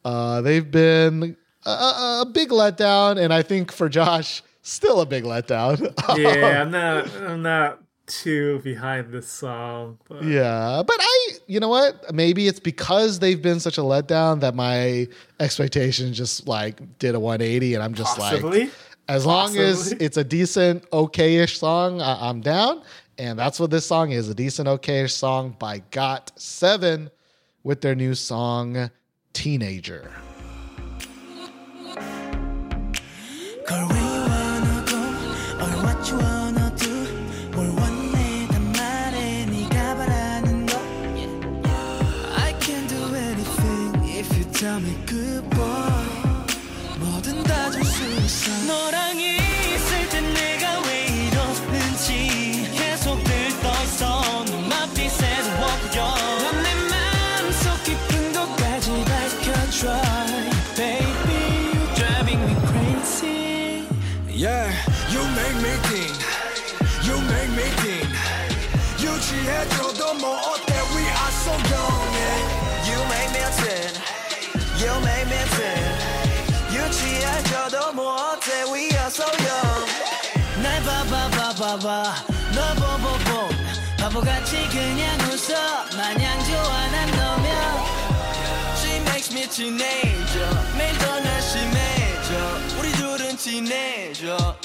Uh, they've been a, a, a big letdown, and I think for Josh, still a big letdown. yeah, I'm not I'm not too behind this song. But yeah, but I, you know what? Maybe it's because they've been such a letdown that my expectations just like did a 180, and I'm just Possibly. like, as long as it's a decent, okay-ish song, I- I'm down. And that's what this song is—a decent, okay-ish song by Got Seven with their new song "Teenager." Girl, where we are so young 바보같이 그냥 웃어 마냥 좋아 난 너면 She makes me teenager 매일 심해져 우리 둘은 친해져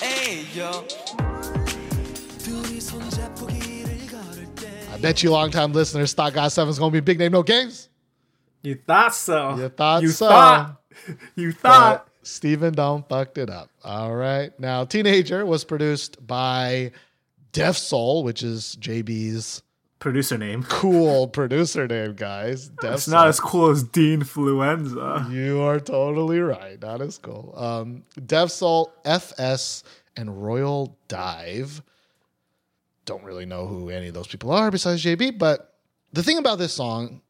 I bet you long-time listeners thought Got 7 is going to be big name no games. You thought so. You thought you so. Thought. You thought. But Steven Dome fucked it up. All right. Now, Teenager was produced by Def Soul, which is JB's Producer name. cool producer name, guys. Def It's not as cool as Dean Fluenza. You are totally right. Not as cool. Um, Def Soul, FS, and Royal Dive. Don't really know who any of those people are besides JB, but the thing about this song,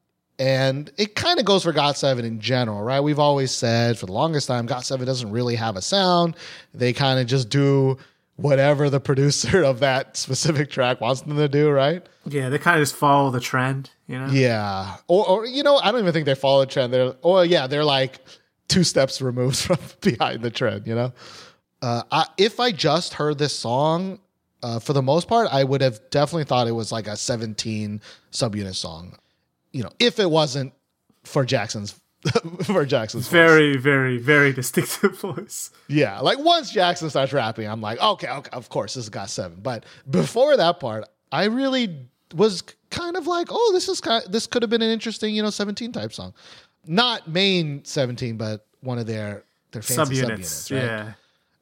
and it kind of goes for Got Seven in general, right? We've always said for the longest time, Got Seven doesn't really have a sound. They kind of just do whatever the producer of that specific track wants them to do, right? Yeah, they kind of just follow the trend, you know? Yeah. Or, or you know, I don't even think they follow the trend. They're, or yeah, they're like two steps removed from behind the trend, you know? Uh, I, if I just heard this song, uh, for the most part, I would have definitely thought it was like a 17 subunit song. You know, if it wasn't for Jackson's, for Jackson's voice. Very, very, very distinctive voice. Yeah, like once Jackson starts rapping, I'm like, okay, okay, of course, this has got seven. But before that part, I really was kind of like, oh, this is kind this could have been an interesting, you know, 17 type song. Not main 17, but one of their their fancy Subunits. subunits, right? Yeah.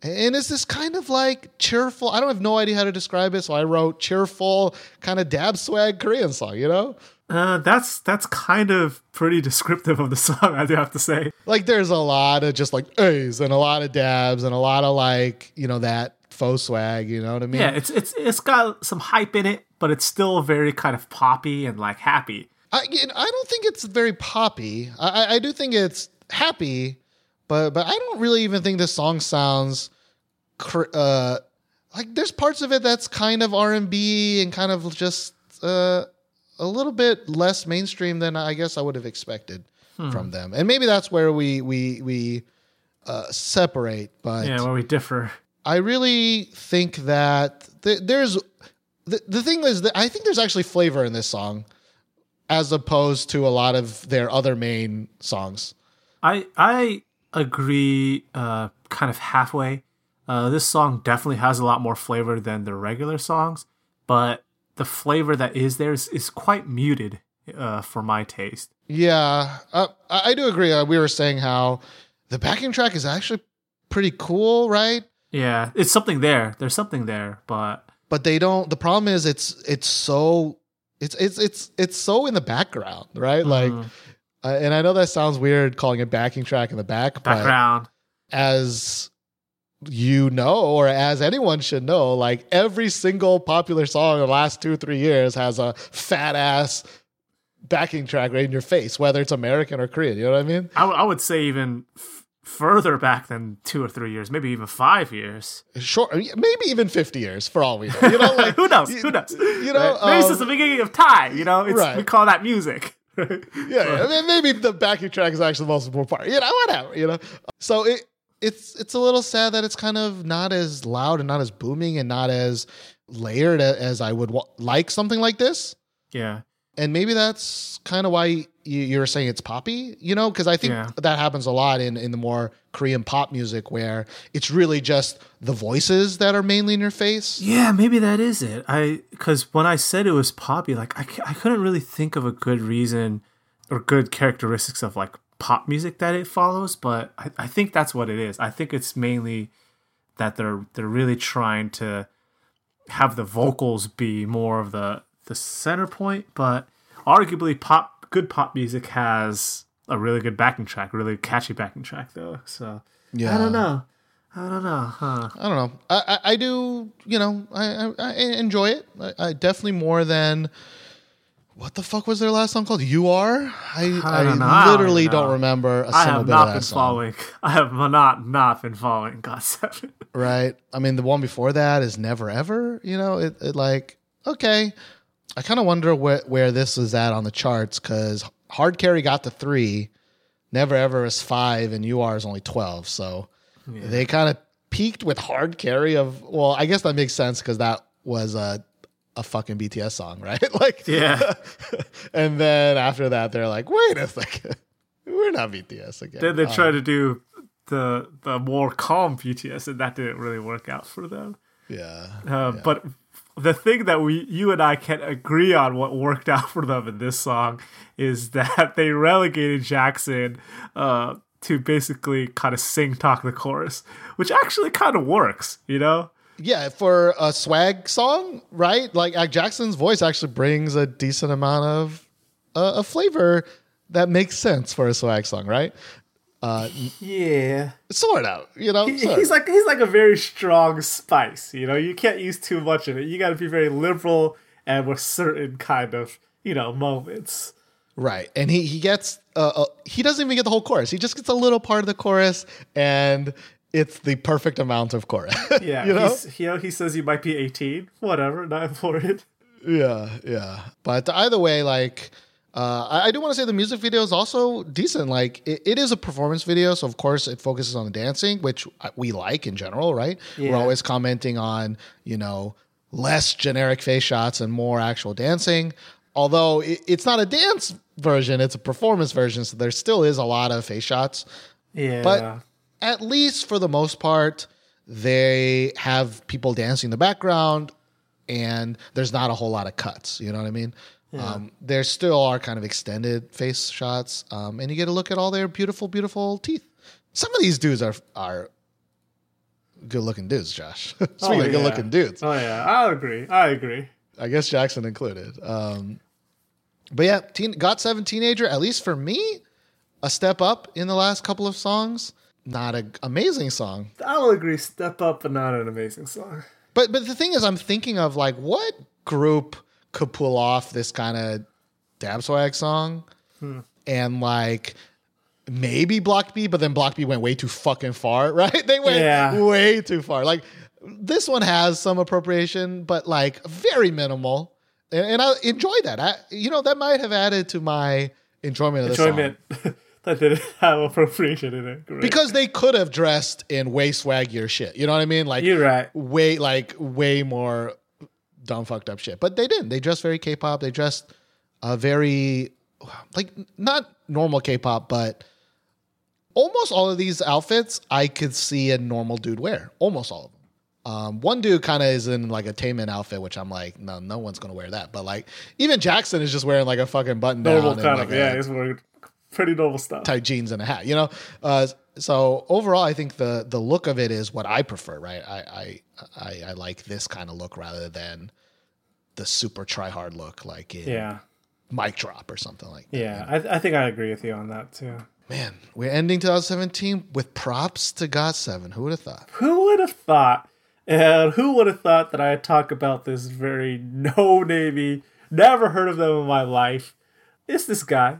And it's this kind of like cheerful. I don't have no idea how to describe it, so I wrote cheerful, kind of dab swag Korean song. You know, Uh, that's that's kind of pretty descriptive of the song, I do have to say. like there's a lot of just like A's and a lot of dabs and a lot of like you know that faux swag. You know what I mean? Yeah, it's it's it's got some hype in it, but it's still very kind of poppy and like happy. I, I don't think it's very poppy. I, I- do think it's happy, but but I don't really even think this song sounds cr- uh, like there's parts of it that's kind of R and B and kind of just uh, a little bit less mainstream than I guess I would have expected from them. And maybe that's where we we we uh, separate. But Yeah, where we differ. I really think that th- there's the, the thing is that I think there's actually flavor in this song as opposed to a lot of their other main songs. I I agree uh kind of halfway. Uh this song definitely has a lot more flavor than the regular songs, but the flavor that is there is, is quite muted uh for my taste. Yeah, uh, I, do agree. Uh, we were saying how the backing track is actually pretty cool, right? Yeah, it's something there. There's something there, but But they don't. The problem is it's it's so it's it's it's it's so in the background, right? Like, Mhm. uh, and I know that sounds weird calling it backing track in the back, but background. as you know, or as anyone should know, like every single popular song in the last two, three years has a fat ass backing track right in your face, whether it's American or Korean. You know what I mean? I, w- I would say even f- further back than two or three years, maybe even five years. Short, maybe even 50 years for all we know. You know, like Who knows? Who knows? You know, maybe um, since the beginning of time. You know, it's, right. we call that music. yeah, yeah. I mean, maybe the backing track is actually the most important part. You know, whatever. You know, so it it's it's a little sad that it's kind of not as loud and not as booming and not as layered as I would wa- like something like this. yeah. And maybe that's kind of why you, you're saying it's poppy, you know, because I think Yeah. that happens a lot in in the more Korean pop music where it's really just the voices that are mainly in your face. Yeah, maybe that is it. I because when I said it was poppy, like I, I couldn't really think of a good reason or good characteristics of like pop music that it follows, but I, I think that's what it is. I think it's mainly that they're they're really trying to have the vocals be more of the the center point, but arguably pop good pop music has a really good backing track, really catchy backing track though. So Yeah, I don't know. I don't know, huh? I don't know. I, I, I do, you know, I, I, I enjoy it. I, I definitely more than what the fuck was their last song called? You are. I, I, don't. I don't literally even don't, know. remember a I single have bit not of that been song. following. I have not not been following Got Seven. Right. I mean, the one before that is Never Ever. You know, it, it like okay. I kind of wonder where where this is at on the charts because Hard Carry got to three, Never Ever is five, and You Are is only twelve. So they kind of peaked with Hard Carry of. Well, I guess that makes sense because that was a a fucking BTS song, right? like Yeah. and then after that, they're like, wait a second, we're not BTS again. then they Uh, tried to do the the more calm BTS, and that didn't really work out for them. yeah. Uh, But the thing that we you and I can agree on what worked out for them in this song is that they relegated Jackson uh, to basically kind of sing talk the chorus, which actually kind of works, you know? Yeah, for a swag song, right? Like uh, Jackson's voice actually brings a decent amount of uh, a flavor that makes sense for a swag song, right? Yeah. Sort of, you know. He- he's like he's like a very strong spice, you know. You can't use too much of it. You got to be very liberal and with certain kind of you know moments. right, and he he gets uh, uh, he doesn't even get the whole chorus. He just gets a little part of the chorus, and it's the perfect amount of chorus. Yeah, you know. he's, you know, he says you might be eighteen, whatever, not important. Yeah, yeah. But either way, like, uh, I, I do want to say the music video is also decent. Like, it, it is a performance video, so of course it focuses on the dancing, which we like in general, right? Yeah. We're always commenting on, you know, less generic face shots and more actual dancing. Although it, it's not a dance version, it's a performance version, so there still is a lot of face shots. Yeah, But at least for the most part, they have people dancing in the background and there's not a whole lot of cuts. You know what I mean? Um, there still are kind of extended face shots, um, and you get to look at all their beautiful, beautiful teeth. Some of these dudes are are good looking dudes, Josh. Speaking Oh, of good looking dudes, oh yeah, I agree. I agree. I guess Jackson included. Um, but yeah, teen, Got Seven Teenager, at least for me, a step up in the last couple of songs. Not an amazing song, I'll agree. Step up, but not an amazing song. But but the thing is, I'm thinking of like what group could pull off this kind of dab swag song, hmm. and like maybe Block B, but then Block B went way too fucking far, right? They went Yeah. way too far. Like this one has some appropriation, but like very minimal, and, and I enjoy that. I you know that might have added to my enjoyment of the song. That didn't have appropriation in it. Because they could have dressed in way swaggier shit. You know what I mean? Like You're right. way like way more dumb fucked up shit. But they didn't. They dressed very K-pop. They dressed uh, very like not normal K-pop, but almost all of these outfits I could see a normal dude wear. Almost all of them. Um, one dude kind of is in like a Taemin outfit, which I'm like, no, no one's gonna wear that. But like, even Jackson is just wearing like a fucking button down normal and kind like yeah. It's weird. Pretty normal stuff. tight jeans and a hat, you know. Uh, so overall, I think the the look of it is what I prefer. Right, I I I, I like this kind of look rather than the super try hard look like in Yeah, Mic Drop or something like that. yeah. I, I think I agree with you on that too. Man, we're ending 2017 with props to Got Seven. Who would have thought? Who would have thought? And who would have thought that I'd talk about this very no navy, never heard of them in my life? It's this guy.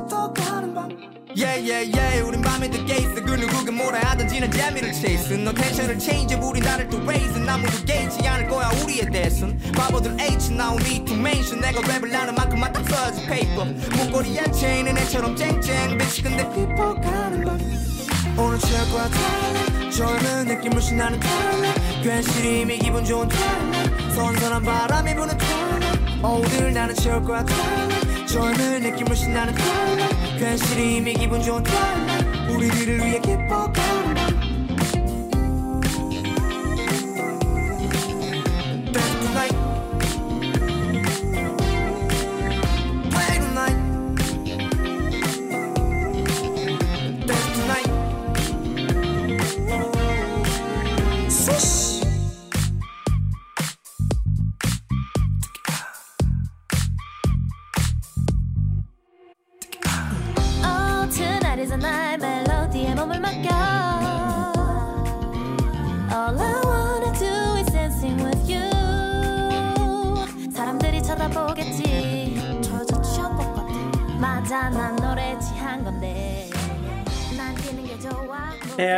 Yeah yeah yeah. 우린 밤에 더 게이스 그 누구가 뭐라 하든지 난 재미를 chase. 너 텐션을 change. 우린 나를 또 raise. 아무도 게이지 않을 거야 우리의 대선 바보들 H now need to mention. 내가 랩을 하는 만큼만 딱 써지 paper. 목걸이에 체인은 애처럼 쨍쨍. bitch 근데 피퍼가는 밤 오늘 최고야 달라 젊은 느낌을 신나는 달라 괜시리 이미 기분 좋은 달라 선선한 바람이 부는 달라 오늘 나는 거야 달라 젊은 느낌을 신나는 달라 괜시리 이미 기분 좋은 달라 우리들을 위해 밤 Dance tonight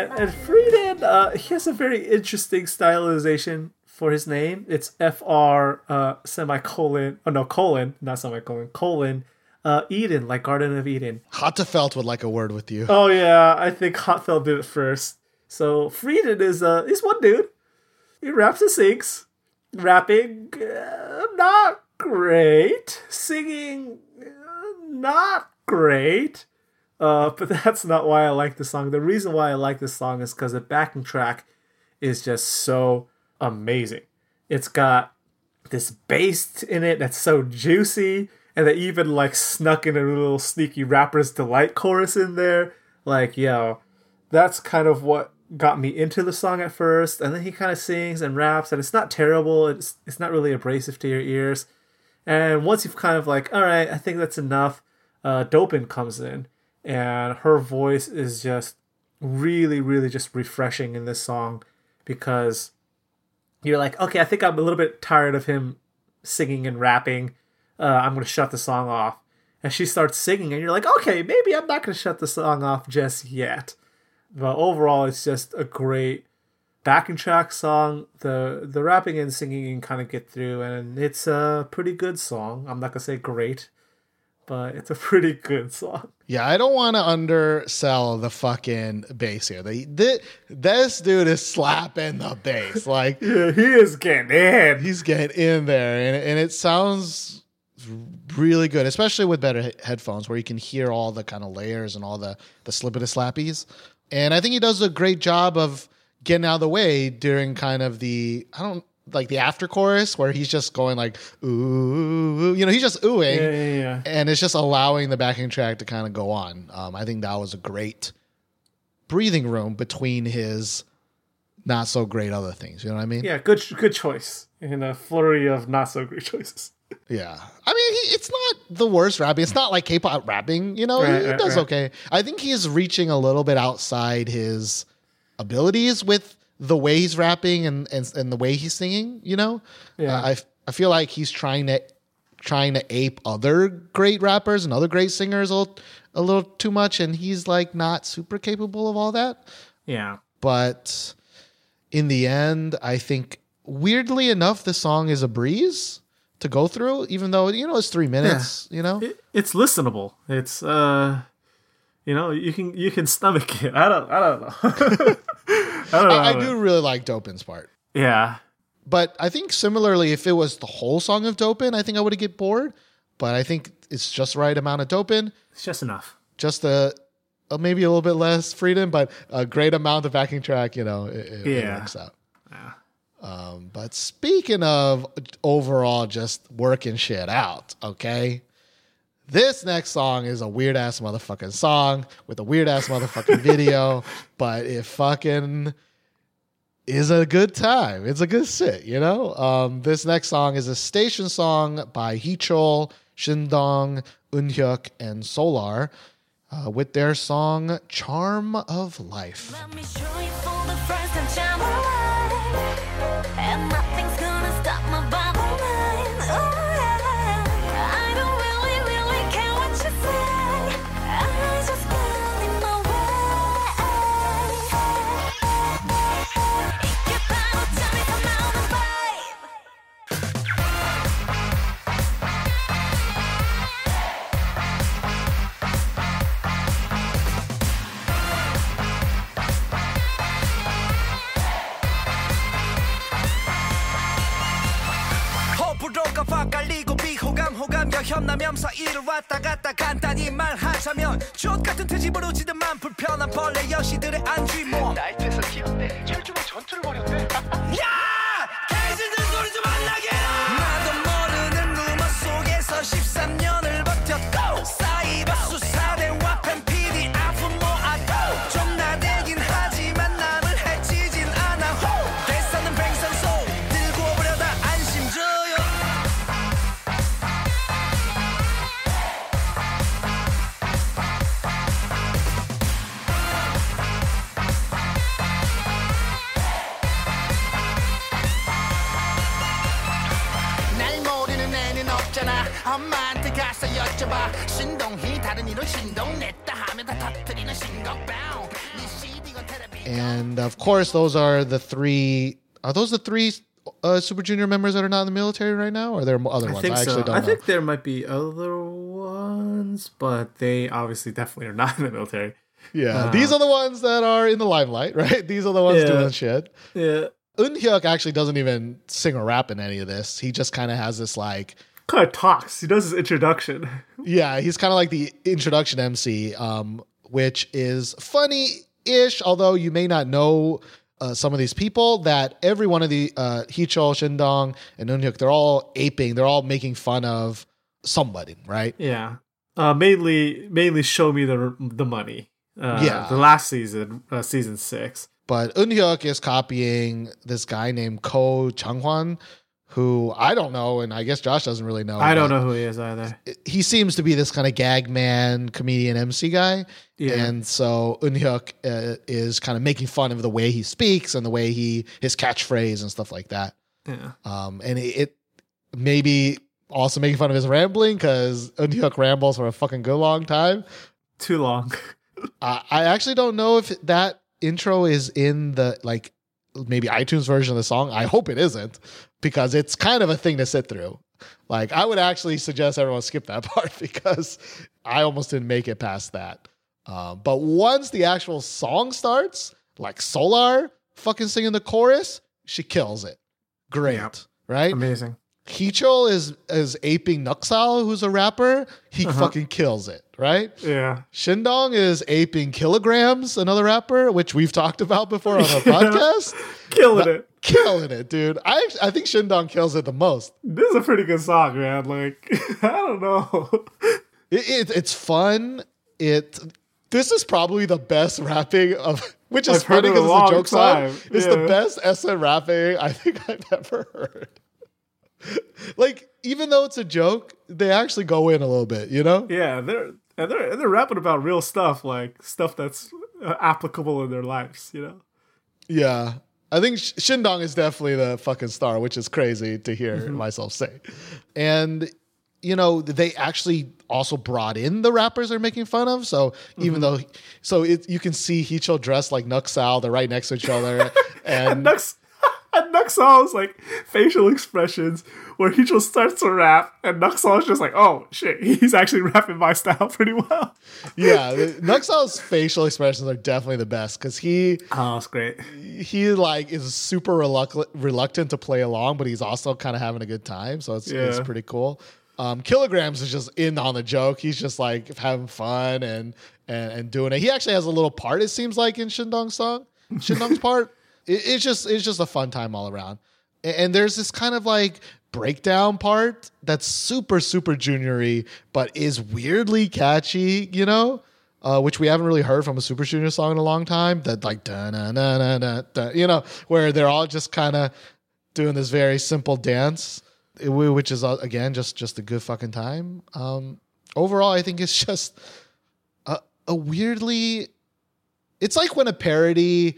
And, and Frieden, uh, he has a very interesting stylization for his name. It's F R uh, semicolon, oh no, colon, not semicolon, colon, Uh, Eden, like Garden of Eden. Hottefeld would like a word with you. Oh yeah, I think Hotfeld did it first. So Frieden is uh he's one dude. He raps and sings. Rapping, uh, not great. Singing, uh, not great. Uh, but that's not why I like the song. The reason why I like this song is because the backing track is just so amazing. It's got this bass in it that's so juicy, and they even like snuck in a little sneaky rapper's delight chorus in there. Like, yo, that's kind of what got me into the song at first, and then he kind of sings and raps, and it's not terrible. It's it's not really abrasive to your ears. And once you've kind of like, all right, I think that's enough. Uh, Dopin comes in, and her voice is just really, really just refreshing in this song because you're like, okay, I think I'm a little bit tired of him singing and rapping. Uh, I'm gonna shut the song off. And she starts singing, and you're like, okay, maybe I'm not gonna shut the song off just yet. But overall, it's just a great backing track song. The the rapping and singing can kind of get through, and it's a pretty good song. I'm not gonna say great, but it's a pretty good song. Yeah, I don't want to undersell the fucking bass here. The, the, this dude is slapping the bass. Like, Yeah, he is getting in. he's getting in there, and, and it sounds really good, especially with better he- headphones where you can hear all the kind of layers and all the, the slippity slappies. And I think he does a great job of getting out of the way during kind of the, I don't, like the after chorus where he's just going like, ooh, you know, he's just oohing Yeah, yeah, yeah. and it's just allowing the backing track to kind of go on. Um, I think that was a great breathing room between his not so great other things. You know what I mean? Yeah, good good choice in a flurry of not so great choices. Yeah. I mean, he, it's not the worst rapping. It's not like K-pop rapping. You know, Right, he, right, does right. okay. I think he's reaching a little bit outside his abilities with the way he's rapping and and, and the way he's singing. You know, Yeah. Uh, I I feel like he's trying to trying to ape other great rappers and other great singers a little, a little too much, and he's like not super capable of all that. Yeah. But in the end, I think weirdly enough, the song is a breeze to go through, even though you know it's three minutes. You know, It, it's listenable. It's uh you know, you can you can stomach it. I don't I don't know. I don't know. I, I do really like Dopin's part. Yeah. But I think similarly, if it was the whole song of Dopin, I think I would get bored. But I think it's just the right amount of Dopin, It's just enough. just a, a maybe a little bit less freedom, but a great amount of backing track. You know, it, it, it Yeah. works out. Um, but speaking of overall just working shit out, okay. This next song is a weird ass motherfucking song with a weird ass motherfucking video, but it fucking is a good time. It's a good sit, you know? Um, this next song is a station song by Heechul, Shindong, Eun Hyuk, and Solar uh, with their song Charm of Life. 여혐나면서 이를 왔다 갔다 간단히 말하자면 족 같은 트집으로 지듯만 불편한 벌레 여시들의 안쥐모 나이트에서 튀었대 철중은 전투를 벌였대 야! And of course, those are the three. Are those the three uh, Super Junior members that are not in the military right now? Or are there other I ones? think I actually so. don't I know. think there might be other ones. ones, but they obviously definitely are not in the military. Yeah, these are the ones that are in the limelight, right? These are the ones Yeah. doing shit. Yeah. Eun Hyuk actually doesn't even sing or rap in any of this. He just kind of has this like, Kind of talks. He does his introduction. yeah, he's kind of like the introduction MC, um, which is funny-ish. Although you may not know uh, some of these people, that every one of the uh, Heechul, Shindong, and Eun Hyuk, they're all aping. They're all making fun of somebody, right? Yeah. Uh, mainly, mainly show me the the money. Uh, Yeah. The last season, uh, season six. But Eun Hyuk is copying this guy named Ko Changhwan, who I don't know, and I guess Josh doesn't really know. I don't know who he is either. He seems to be this kind of gag man, comedian, MC guy. Yeah. And so Eun Hyuk uh, is kind of making fun of the way he speaks and the way he his catchphrase and stuff like that. Yeah. Um, and it, it maybe also making fun of his rambling because Eun Hyuk rambles for a fucking good long time. Too long. Uh, I actually don't know if that intro is in the like maybe iTunes version of the song. I hope it isn't because it's kind of a thing to sit through. Like I would actually suggest everyone skip that part because I almost didn't make it past that. Um, but once the actual song starts, like Solar fucking singing the chorus, she kills it. Great, Yep. right? Amazing. Heechul is is aping Nucksal, who's a rapper. He Uh-huh. fucking kills it, right? Yeah. Shindong is aping Killagramz, another rapper, which we've talked about before on our podcast. Killing it. Killing it, dude. I I think Shindong kills it the most. This is a pretty good song, man. Like, I don't know. It, it, it's fun. It this is probably the best rapping of which is I've funny because it's a joke time. song. It's the best SM rapping I think I've ever heard. like even though it's a joke, they actually go in a little bit, you know? yeah, they're and they're and they're rapping about real stuff, like stuff that's uh, applicable in their lives. You know. Yeah. I think Shindong is definitely the fucking star, which is crazy to hear myself say. And, you know, they actually also brought in the rappers they're making fun of. So even though, so it, you can see Heechul dressed like Nucksal, they're right next to each other. And And Nux and Nucksal's like facial expressions where he just starts to rap, and Nucksal's just like, "Oh shit, he's actually rapping my style pretty well." yeah, Nucksal's facial expressions are definitely the best because he, Oh, it's great. he like is super reluctant, reluctant to play along, but he's also kind of having a good time. So it's, it's pretty cool. Um, Killagramz is just in on the joke. He's just like having fun and, and and doing it. He actually has a little part. It seems like in Shindong's song, Shindong's part. It, it's just it's just a fun time all around. A- And, there's this kind of like breakdown part that's super super juniory, but is weirdly catchy. You know. Uh, which we haven't really heard from a Super Junior song in a long time. That like da na na na na da, you know, where they're all just kind of doing this very simple dance, which is uh, again just just a good fucking time. Um, overall, I think it's just a, a weirdly, it's like when a parody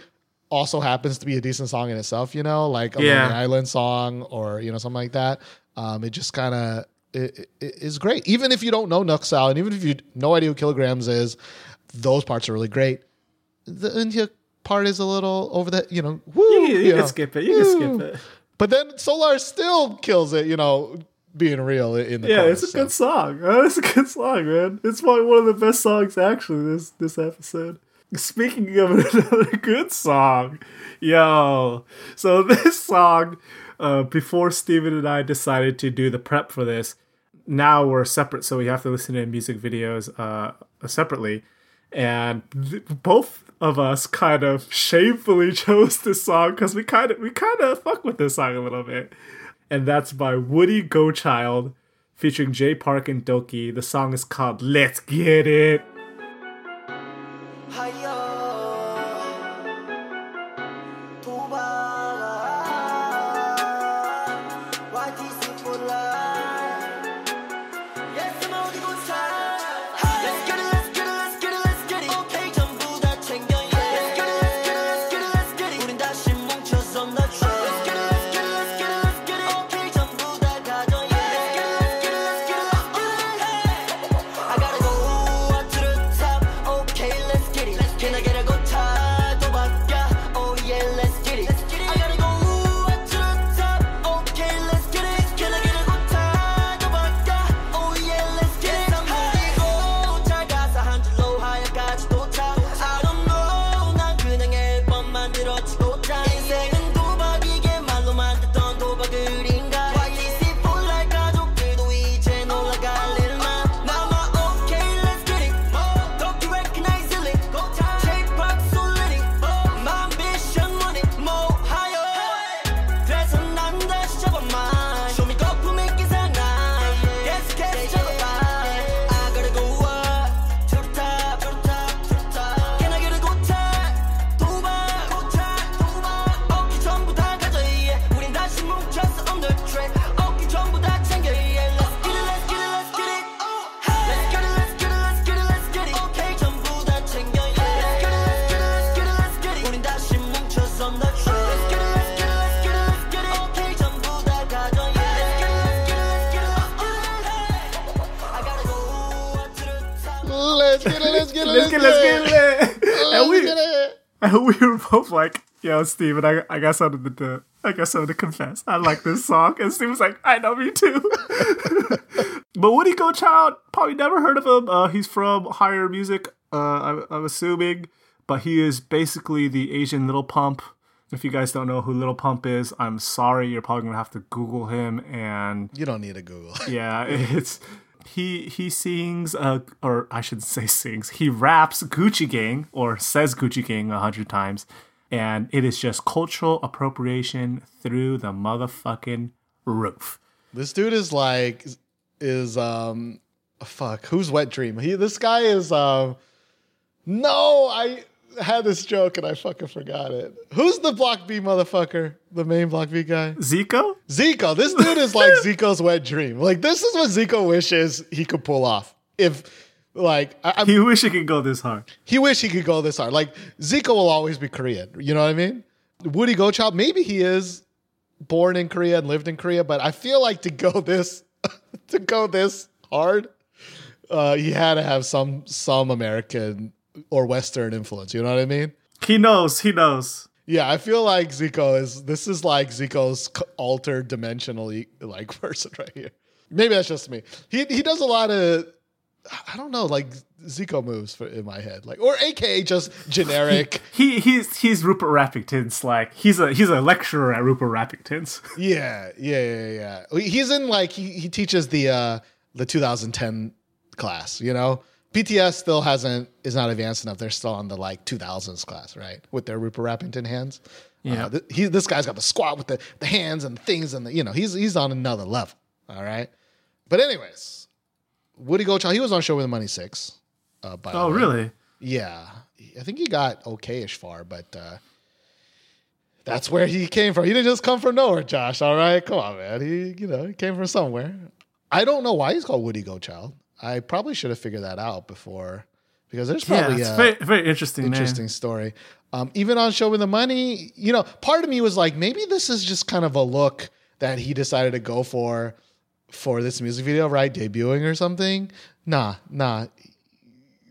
also happens to be a decent song in itself. You know, like a Yeah. Lonely Island song or you know something like that. Um, it just kind of it, it is great, even if you don't know Nucksal, and even if you no idea who Killagramz is. Those parts are really great. The India part is a little over the, you know, woo, You, can- you you can know. skip it. You can skip it. But then Solar still kills it, you know, being real in the Yeah, chorus, it's a so. good song. It's a good song, man. It's probably one of the best songs actually this this episode. Speaking of another good song, yo, so this song, uh, before Steven and I decided to do the prep for this, now we're separate, so we have to listen to music videos uh, separately, and th- both of us kind of shamefully chose this song because we kind of we kind of fuck with this song a little bit, and that's by Woodie Gochild featuring Jay Park and Dok2. The song is called "Let's Get It." I gotta "Yo, Steven, I I got something to I got something to confess. I like this song." And Steven was like, "I know me too." but Woodie Gochild, probably never heard of him. Uh, he's from Higher Music, uh, I'm, I'm assuming, but he is basically the Asian Lil Pump. If you guys don't know who Lil Pump is, I'm sorry. You're probably gonna have to Google him and You don't need to Google. yeah, it's he he sings uh or I should say sings. He raps Gucci Gang or says Gucci Gang a hundred times, and it is just cultural appropriation through the motherfucking roof. This dude is like is um fuck who's wet dream? He this guy is um no i had this joke and i fucking forgot it. Who's the block b motherfucker? The main block b guy? Zico? zico. This dude is like zico's wet dream. Like this is what zico wishes he could pull off. If like I, I'm, He wish he could go this hard. he wish he could go this hard like zico will always be korean you know what i mean Woodie Gochild maybe he is born in Korea and lived in Korea, but I feel like to go this to go this hard, uh, he had to have some some American or Western influence. You know what I mean? He knows. He knows. Yeah, I feel like Zico is this is like Zico's altered dimensionally like person right here. Maybe that's just me. He he does a lot of I don't know like Zico moves for, in my head, like or AKA just generic. He he's he's Rupert Rappington's like he's a he's a lecturer at Rupert Rappington's. Yeah, yeah, yeah, yeah. He's in like he, he teaches the uh the 2010 class, you know? BTS still hasn't is not advanced enough. They're still on the like 2000s class, right? With their Rupert Rappington hands. Yeah. Uh, th- he this guy's got the squat with the, the hands and things and the, you know, he's he's on another level. All right. But anyways, Woodie Gochild, he was on Show Me the Money 6. Uh, by Oh really? Yeah. I think he got okayish far, but uh that's where he came from. He didn't just come from nowhere, Josh. All right. Come on, man. He, you know, he came from somewhere. I don't know why he's called Woodie Gochild. I probably should have figured that out before because there's Yeah, probably it's a very very interesting. interesting Man. story. Um, even on Show Me the Money, you know, part of me was like, maybe this is just kind of a look that he decided to go for for this music video, right? Debuting or something. Nah, nah.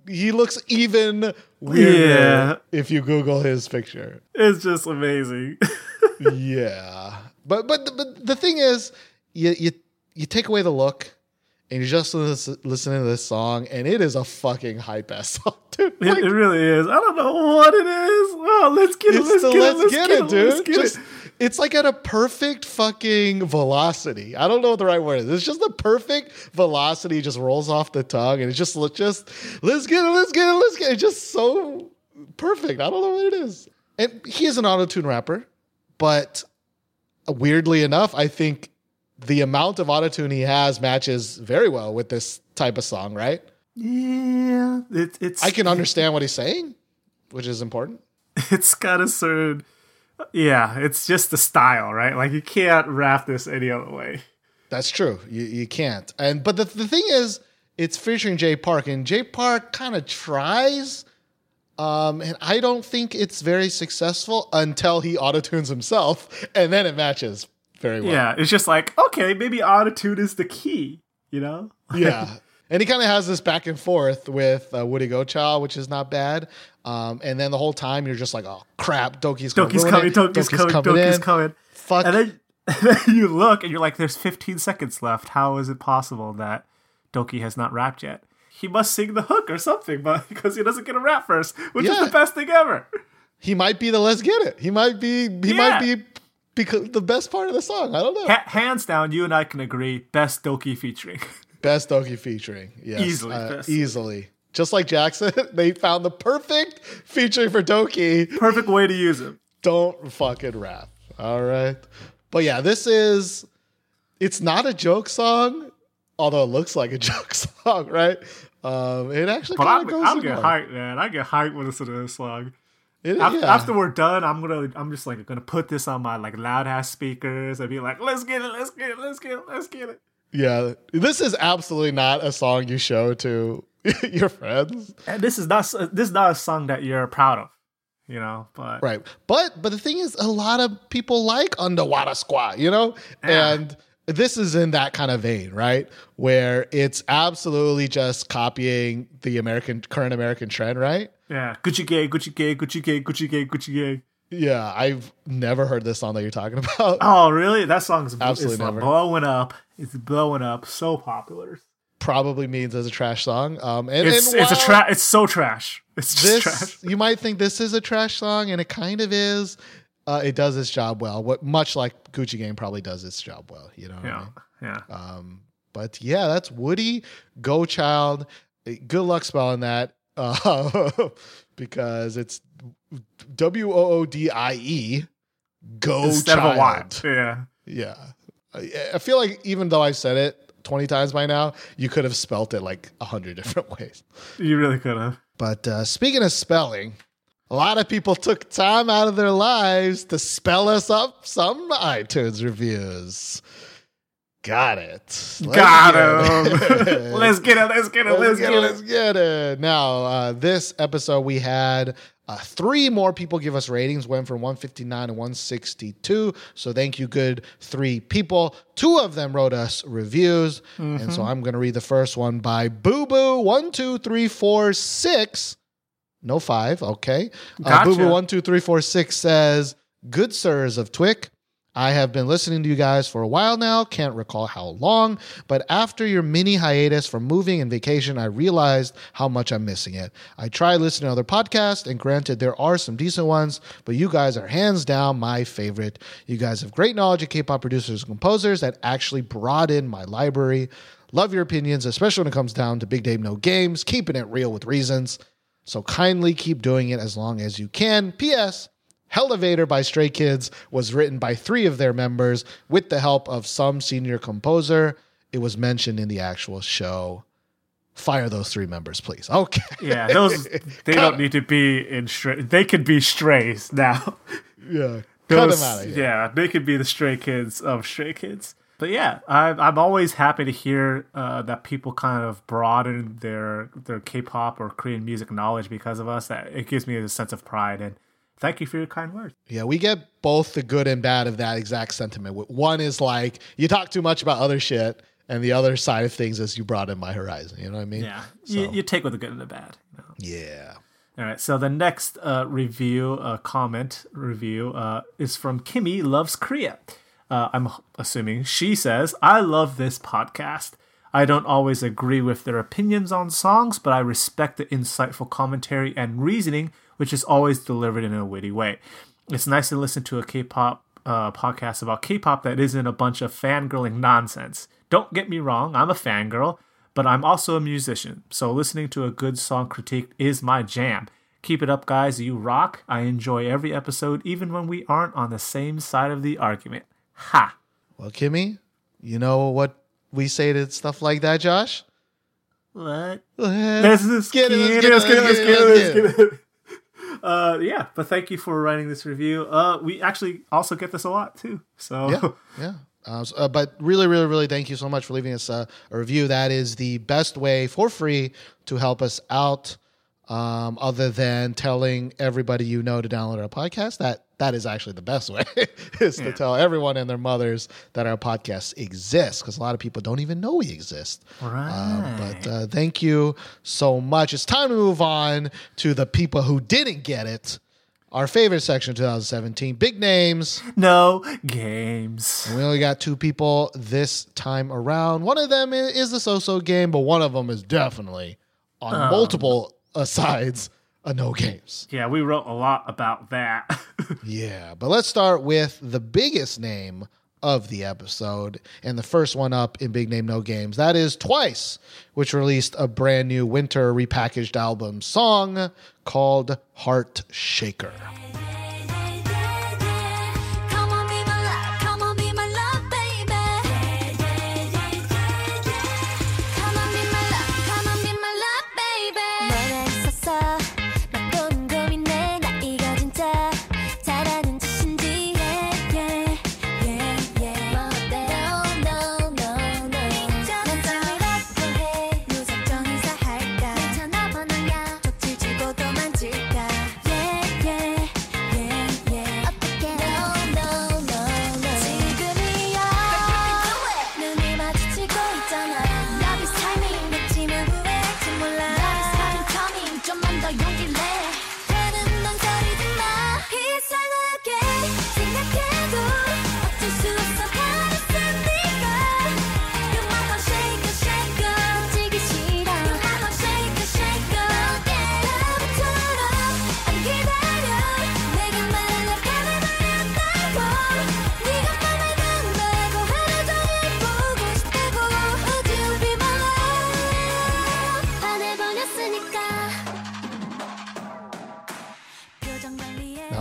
He looks even weirder Yeah. if you Google his picture. It's just amazing. yeah, but but but the thing is, you you you take away the look, and you're just lis- listening to this song, and it is a fucking hype ass song, dude. It, it really is. I don't know what it is. Oh, let's get it. Let's the get let's, it. Let's get, get it, dude. Let's get just it. it's like at a perfect fucking velocity. I don't know what the right word is. It's just the perfect velocity. Just rolls off the tongue, and it's just just let's get it, let's get it, let's get it. It's just so perfect. I don't know what it is. And he is an auto tune rapper, but weirdly enough, I think the amount of auto tune he has matches very well with this type of song. Right? Yeah, it, it's. I can understand what he's saying, which is important. It's got a certain. Yeah, it's just the style, right? Like you can't rap this any other way. That's true. You you can't. And but the the thing is, it's featuring Jay Park, and Jay Park kind of tries. Um, and I don't think it's very successful until he autotunes himself, and then it matches very well. Yeah, it's just like okay, maybe attitude is the key. You know? yeah. And he kind of has this back and forth with uh, Woodie Gochild, which is not bad. Um, and then the whole time you're just like, oh crap, Dok2's Dok2's coming. it. Dok2's coming. Dok2's in. coming. Fuck. And then, and then you look and you're like, there's 15 seconds left. How is it possible that Dok2 has not rapped yet? He must sing the hook or something, but because he doesn't get a rap first, which is the best thing ever. he might be the let's get it. He might be he Yeah. might be because the best part of the song. I don't know. Ha- hands down, you and I can agree. Best Dok2 featuring. Best Dok2 featuring. Yes, Easily, uh, easily. Just like Jackson, they found the perfect featuring for Dok2. Perfect way to use him. Don't fucking rap. All right. But yeah, this is it's not a joke song, although it looks like a joke song, right? Um, it actually But kind of goes in get hyped, man. I get hyped when I listen to this song. It- After, yeah. after we're done, I'm gonna I'm just like gonna put this on my like loud ass speakers and be like, let's get it, let's get it, let's get it, let's get it. Yeah, this is absolutely not a song you show to your friends, And this is not this is not a song that you're proud of, you know. But right? But but the thing is, a lot of people like Underwater Squad, you know, Yeah. and this is in that kind of vein, right? Where it's absolutely just copying the American current American trend, right? Yeah, Gucci gay, Gucci gay, Gucci gay, Gucci gay, Gucci gay. Yeah, I've never heard this song that you're talking about. Oh, really? That song's Absolutely it's never. blowing up. It's blowing up. So popular. Probably means as a trash song. Um, and It's and it's a trash. It's so trash. It's just this trash. you might think this is a trash song and it kind of is uh, it does its job well what much like gucci game probably does its job well you know what I Yeah, mean? yeah. um but yeah that's woody go child good luck spelling that uh, because it's w-o-o-d-i-e go Instead of a child Yeah. yeah I, I feel like even though i've said it 20 times by now you could have spelt it like a hundred different ways You really could have. but uh, speaking of spelling, a lot of people took time out of their lives to spell us up some iTunes reviews. Got it. Let's Got get him. it. let's get it. Let's get it. Let's get it. Let's get it. Now, uh, this episode we had uh, three more people give us ratings, went from 159 to 162. So thank you, good three people. Two of them wrote us reviews. And Mm-hmm. so I'm going to read the first one by Boo Boo one two three four six. No five. Okay. Uh, Boo Boo one two three four six says, "Good sirs of Twick." I have been listening to you guys for a while now, can't recall how long, but after your mini hiatus from moving and vacation, I realized how much I'm missing it. I try listening to other podcasts, and granted, there are some decent ones, but you guys are hands down my favorite. You guys have great knowledge of K pop producers and composers that actually broaden my library. Love your opinions, especially when it comes down to Big Name No Games, keeping it real with reasons. So kindly keep doing it as long as you can. P.S. Elevator by Stray Kids was written by three of their members with the help of some senior composer. It was mentioned in the actual show. Fire those three members, please. Okay. Yeah, those they don't need to be in stray. They could be strays now. yeah. Cut them out. Yeah, they could be the stray kids of stray kids. But yeah, I'm I'm always happy to hear uh, that people kind of broaden their their K-pop or Korean music knowledge because of us. That it gives me a sense of pride and thank you for your kind words. Yeah, we get both the good and bad of that exact sentiment. One is like, you talk too much about other shit, and the other side of things is you broaden my horizon. You know what I mean? Yeah, you, you take with the good and the bad. You know? Yeah. All right, so the next uh, review, uh, comment review, uh, is from Kimmy Loves Korea. Uh, I'm assuming she says, I love this podcast. I don't always agree with their opinions on songs, but I respect the insightful commentary and reasoning, which is always delivered in a witty way. It's nice to listen to a K pop uh, podcast about K pop that isn't a bunch of fangirling nonsense. Don't get me wrong, I'm a fangirl, but I'm also a musician, so listening to a good song critique is my jam. Keep it up, guys. You rock. I enjoy every episode, even when we aren't on the same side of the argument. Ha! Well, Kimmy, you know what we say to stuff like that, Josh? What? Let's Let's get it, let's get it, let's get it, let's get it, Uh, yeah, but thank you for writing this review. Uh, we actually also get this a lot too. So yeah, yeah. Uh, so- uh, but really, really, really, thank you so much for leaving us uh, a review. That is the best way for free to help us out. Um, other than telling everybody you know to download our podcast, that that is actually the best way is to tell everyone and their mothers that our podcast exists because a lot of people don't even know we exist. Uh, but uh, thank you so much. It's time to move on to the people who didn't get it. Our favorite section of 2017, big names. no games. We only got two people this time around. One of them is the so-so game, but one of them is definitely on multiple uh, sides a no games. Yeah, we wrote a lot about that. Yeah, but let's start with the biggest name of the episode and the first one up in Big Name No Games. That is Twice, which released a brand new winter repackaged album song called Heart Shaker.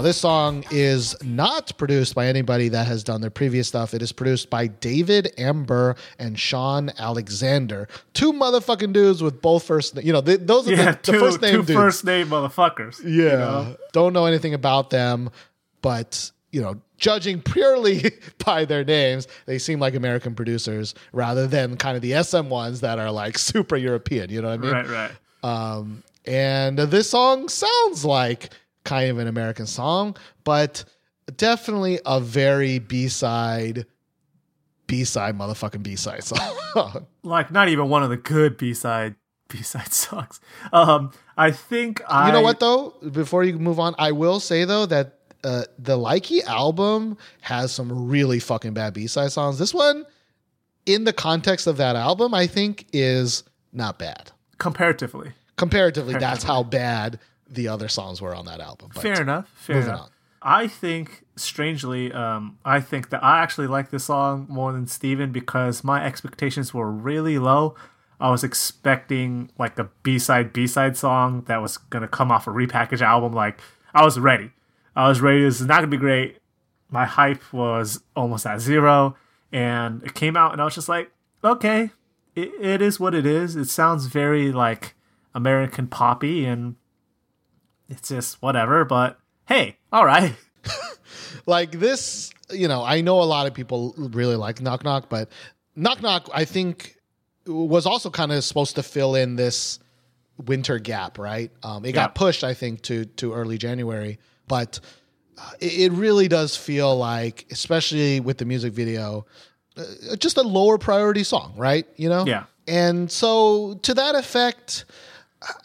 This song is not produced by anybody that has done their previous stuff. It is produced by David Amber and Sean Alexander, two motherfucking dudes with both first. You know, th- those are yeah, the, two, the first name two first name motherfuckers. Yeah. you know? Don't know anything about them, but you know, judging purely by their names, they seem like American producers rather than kind of the SM ones that are like super European. You know what I mean? Right, right. Um, and this song sounds like kind of an American song, but definitely a very B side, B side, motherfucking B side song. Like not even one of the good B side B side songs. Um, I think I. you know what though? Before you move on, I will say though that uh, the Likey album has some really fucking bad B side songs. This one, in the context of that album, I think is not bad. Comparatively, Comparatively, that's how bad the other songs were on that album. But fair enough. Fair moving enough. on. I think, strangely, um, I think that I actually like this song more than Steven because my expectations were really low. I was expecting like a B side B side song that was gonna come off a repackaged album. Like I was ready. I was ready. This is not gonna be great. My hype was almost at zero, and it came out, and I was just like, okay, it, it is what it is. It sounds very like American poppy, and it's just whatever. But hey, all right. like this you know i know a lot of people really like knock knock but knock knock i think was also kind of supposed to fill in this winter gap right um, it got pushed i think to to early january but uh, it, it really does feel like especially with the music video uh, just a lower priority song right you know Yeah. and so to that effect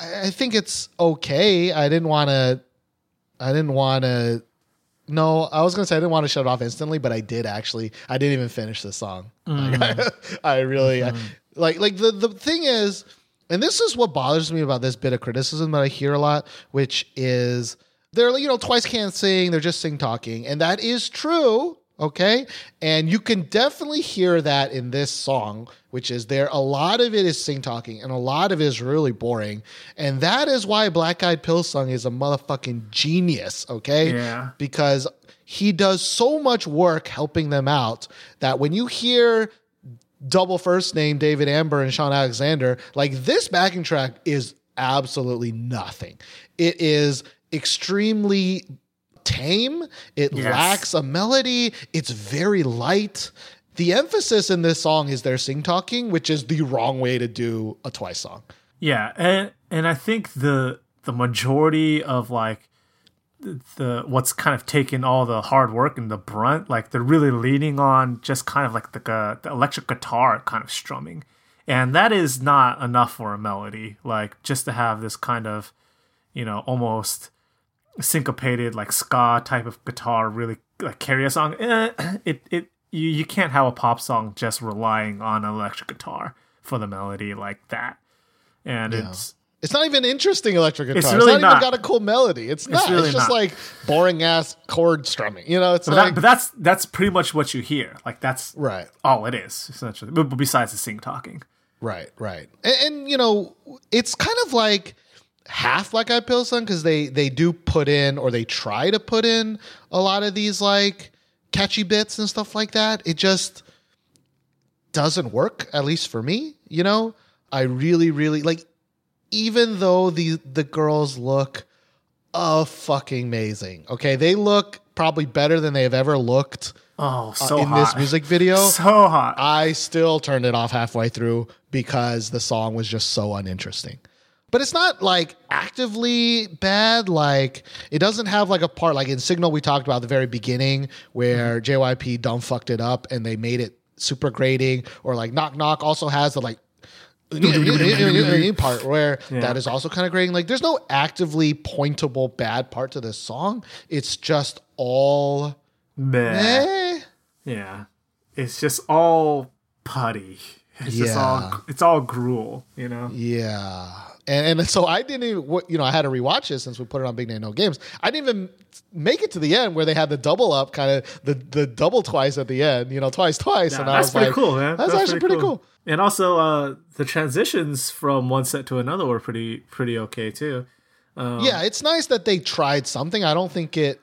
i, think it's okay i didn't want to i didn't want to no, I was gonna say I didn't want to shut it off instantly, but I did actually. I didn't even finish the song. Like, mm. I, really I- mm-hmm. like like the the thing is, and this is what bothers me about this bit of criticism that I hear a lot, which is they're you know twice can't sing, they're just sing talking, and that is true. Okay, and you can definitely hear that in this song, which is there. A lot of it is sing talking, and a lot of it is really boring, and that is why Black Eyed Pilseung is a motherfucking genius. Okay, Yeah. because he does so much work helping them out that when you hear double first name David Amber and Sean Alexander, like this backing track is absolutely nothing. It is extremely tame. It Yes. lacks a melody. It's very light. The emphasis in this song is their sing talking, which is the wrong way to do a twice song. Yeah, and and I think the the majority of like the, the what's kind of taken all the hard work and the brunt, like they're really leaning on just kind of like the uh, the electric guitar kind of strumming, and that is not enough for a melody. Like just to have this kind of, you know, almost syncopated like ska type of guitar really like carry a song. Eh, it it you you can't have a pop song just relying on an electric guitar for the melody like that and Yeah. it's It's not even interesting electric guitar. It's, really not, not. even got a cool melody. It's not. really it's just not. like boring ass chord strumming. You know, it's But, like that, but that's that's pretty much what you hear. Like that's right. all it is essentially. But besides the sing talking. Right, right, and, and you know, it's kind of like half like Eyed Pilseung because they they do put in or they try to put in a lot of these like catchy bits and stuff like that. It just doesn't work, at least for me. You know, I really, really like. Even though the the girls look uh fucking amazing. Okay, they look probably better than they have ever looked Oh, uh, so in hot. this music video. So hot. I still turned it off halfway through because the song was just so uninteresting. But it's not like actively bad. Like it doesn't have like a part like in Signal we talked about the very beginning where Mm-hmm. JYP dumb fucked it up and they made it super grating. Or like Knock Knock also has the like part where Yeah. that is also kind of grating. Like there's no actively pointable bad part to this song. It's just all Meh. eh. Yeah. It's just all putty. It's just Yeah. all it's all gruel, you know? Yeah. And, and so I didn't even, you know, I had to rewatch it since we put it on Big Name No Games. I didn't even make it to the end where they had the double up, kind of the the double twice at the end, you know, twice, twice. Yeah, and I that's was pretty like, cool, man. That's, actually pretty cool. And also uh the transitions from one set to another were pretty pretty okay too. Um, yeah, it's nice that they tried something. I don't think it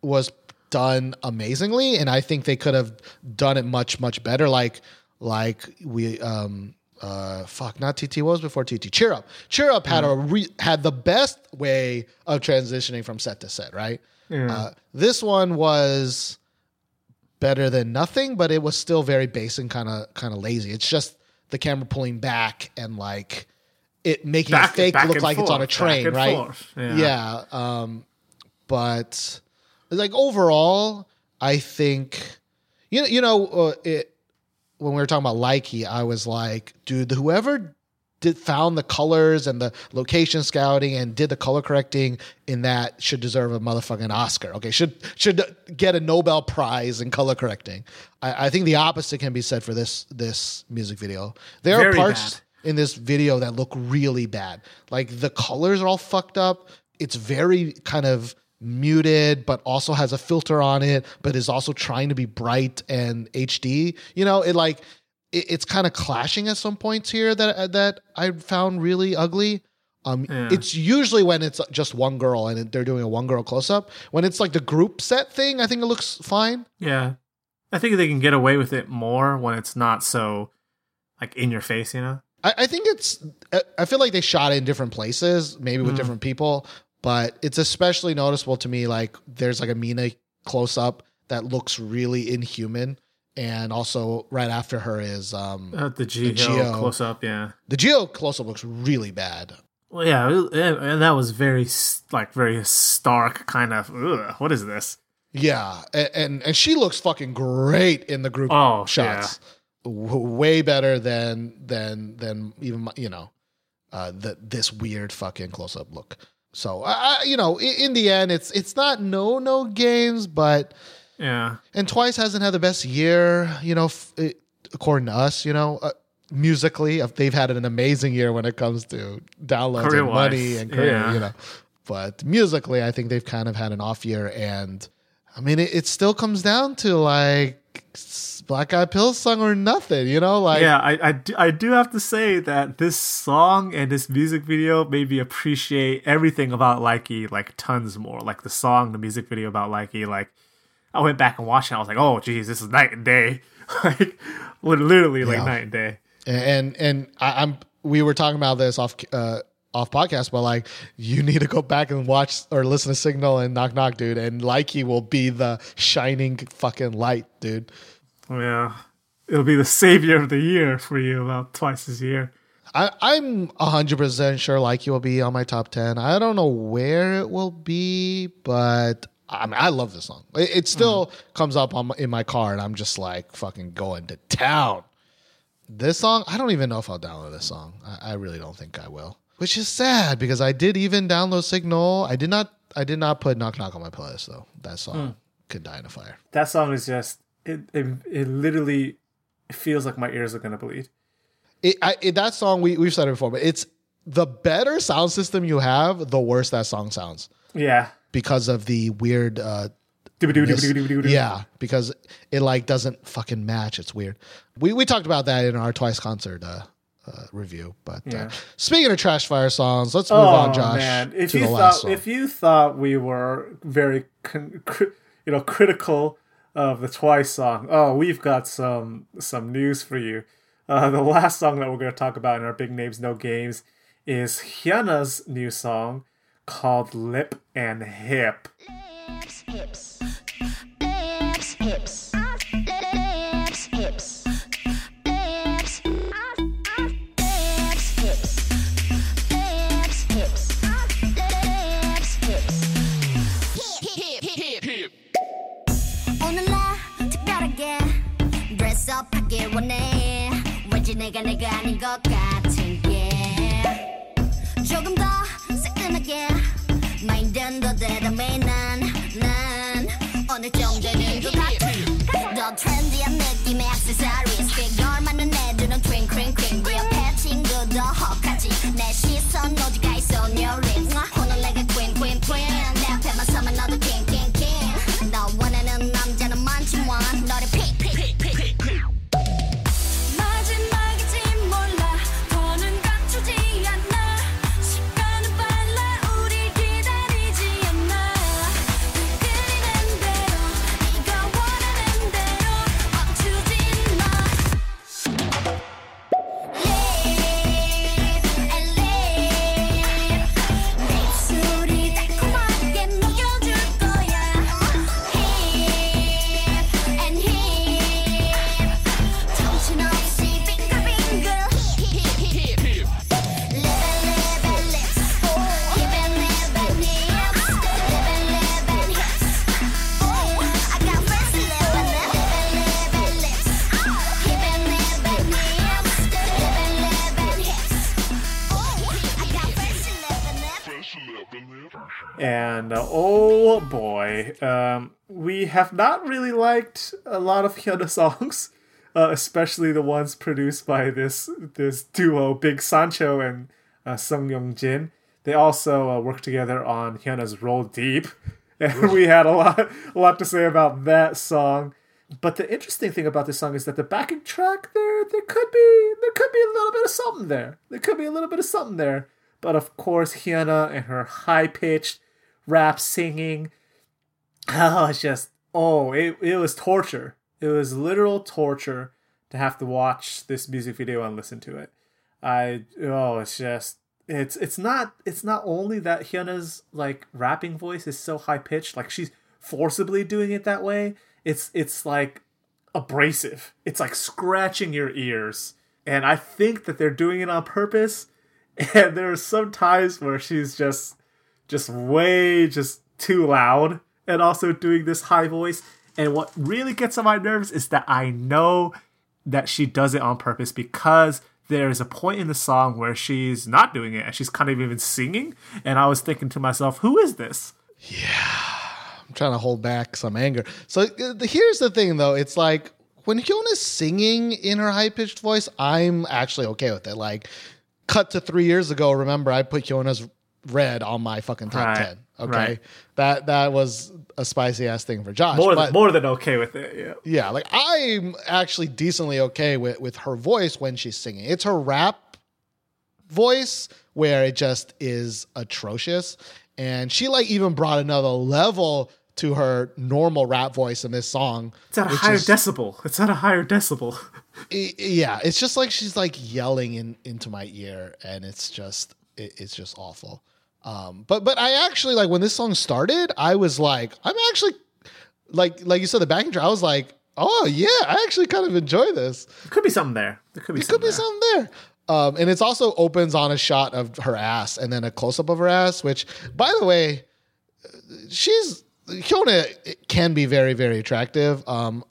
was done amazingly, and I think they could have done it much much better. Like like we um uh fuck not TT what was before TT Cheer Up Cheer Up had a re- had the best way of transitioning from set to set right. Uh, this one was better than nothing, but it was still very basic and kind of kind of lazy. It's just the camera pulling back and like it making Back- it fake look like it's on a train, right? forth. Yeah. Yeah. Um, but like overall, I think you know you know uh, it when we were talking about Likey, I was like, dude, whoever did found the colors and the location scouting and did the color correcting in that should deserve a motherfucking Oscar. Okay, should should get a Nobel Prize in color correcting. I, I think the opposite can be said for this this music video. There Very are parts bad. in this video that look really bad. Like the colors are all fucked up. It's very kind of muted, but also has a filter on it, but is also trying to be bright and HD. You know, it like it, it's kind of clashing at some points here that that I found really ugly. Um, Yeah. it's usually when it's just one girl and they're doing a one girl close up. When it's like the group set thing, I think it looks fine. Yeah. I think they can get away with it more when it's not so like in your face, you know? I, I think it's. I- I feel like they shot it in different places, maybe with different people, but it's especially noticeable to me. Like there's like a Mina close up that looks really inhuman, and also right after her is um Uh, the G The Geo. close up, yeah. the Geo close up looks really bad. Well, yeah, and that was very like very stark kind of. What is this? Yeah, and and, and she looks fucking great in the group Oh, shots. W- way better than than than even you know uh the this weird fucking close up look. So I, you know in, in the end it's it's not no no games, but Yeah, and Twice hasn't had the best year, you know, f- it, according to us, you know, uh, musically. uh, They've had an amazing year when it comes to downloads and Career-wise, money and career, yeah. you know. But musically, I think they've kind of had an off year. And I mean, it, it still comes down to like Black Eyed Pilseung or nothing, you know? Like, yeah. I, I, do, I do have to say that this song and this music video made me appreciate everything about Likey like tons more. Like the song, the music video about Likey. Like I went back and watched it. I was like, oh, geez, this is night and day. like literally like Yeah. night and day. and and I, I'm we were talking about this off uh off podcast, but like you need to go back and watch or listen to Signal and Knock Knock, dude, and Likey will be the shining fucking light, dude. Oh, yeah, it'll be the savior of the year for you about twice this year. I, I'm hundred percent sure Likey will be on my top ten. I don't know where it will be, but I mean, I love this song. It, it still mm-hmm. comes up on my, in my car, and I'm just like fucking going to town. This song, I don't even know if I'll download this song. I, I really don't think I will, which is sad because I did even download Signal. I did not. I did not put Knock Knock on my playlist though. That song could die in a fire. That song is just it. It, it literally feels like my ears are gonna bleed. it, I, it that song we we've said it before, but it's the better sound system you have, the worse that song sounds Yeah. because of the weird. Uh, yeah, because it like doesn't fucking match. It's weird. We we talked about that in our Twice concert uh, uh, review. But uh, speaking of Trash Fire songs, let's move Oh on, Josh, man! If to you the last thought song. if you thought we were very con- cri- you know critical of the Twice song, oh, we've got some some news for you. Uh, the last song that we're going to talk about in our Big Names No Games is Hyuna's new song called Lip and Hip. Lips, hips. Dress up 하길 원해. 왠지 내가 내가 아닌 것 같은 게. 조금 더 새끈하게. 마인드는 더 대담해 난난. 어느 정도는 것 같아 더 트렌디한 느낌의 액세서리스 피규어만 눈에 드는 트윙 크링 퀸네 옆에 친구도 혹하지 내 시선 오지가 있어 your um, we have not really liked a lot of Hyuna songs, uh, especially the ones produced by this this duo, Big Sancho and uh, Sung Young Jin. They also uh, worked together on Hyuna's Roll Deep, and we had a lot a lot to say about that song. But the interesting thing about this song is that the backing track there there could be there could be a little bit of something there. There could be a little bit of something there. But of course, Hyuna and her high pitched rap singing, oh, it's just oh, it it was torture. It was literal torture to have to watch this music video and listen to it. I oh, it's just it's it's not it's not only that Hyuna's like rapping voice is so high pitched, like she's forcibly doing it that way. It's it's like abrasive. It's like scratching your ears. And I think that they're doing it on purpose. And there are some times where she's just just way just too loud and also doing this high voice. And what really gets on my nerves is that I know that she does it on purpose because there's a point in the song where she's not doing it and she's kind of even singing. And I was thinking to myself, who is this? Yeah. I'm trying to hold back some anger. So uh, here's the thing, though. It's like when Hyuna's singing in her high pitched voice, I'm actually okay with it. Like, cut to three years ago. Remember, I put Hyuna's red on my fucking top Right, ten. Okay, right. that that was a spicy ass thing for Josh. More but- than more than okay with it. Yeah. yeah, like I'm actually decently okay with with her voice when she's singing. It's her rap voice where it just is atrocious, and she like even brought another level to her normal rap voice in this song. It's at a which higher is- decibel. It's at a higher decibel. yeah, it's just like she's like yelling in into my ear, and it's just it, it's just awful. Um, but but I actually like when this song started, I was like, I'm actually like like you said the backing track. I was like, oh yeah, I actually kind of enjoy this. There could be something there. There could be There could something be there. something there. Um, and it's also opens on a shot of her ass and then a close up of her ass, which, by the way, she's Hyuna can be very very attractive. Um,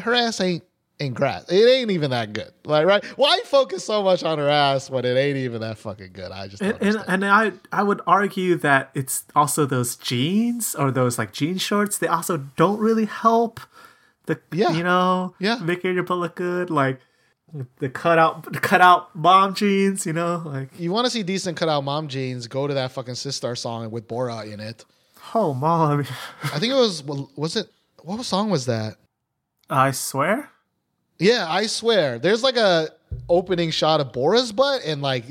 her ass ain't ain't grass. It ain't even that good. Like right? Why focus so much on her ass when it ain't even that fucking good? I just And, and and I I would argue that it's also those jeans or those like jean shorts. They also don't really help the Yeah. you know Yeah. making your butt look good. Like the cut out cut out mom jeans, you know, like You want to see decent cutout mom jeans? Go to that fucking Sistar song with Bora in it. oh mom, I think it was was it what song was that? I swear. Yeah, I swear. There's like a opening shot of Bora's butt and like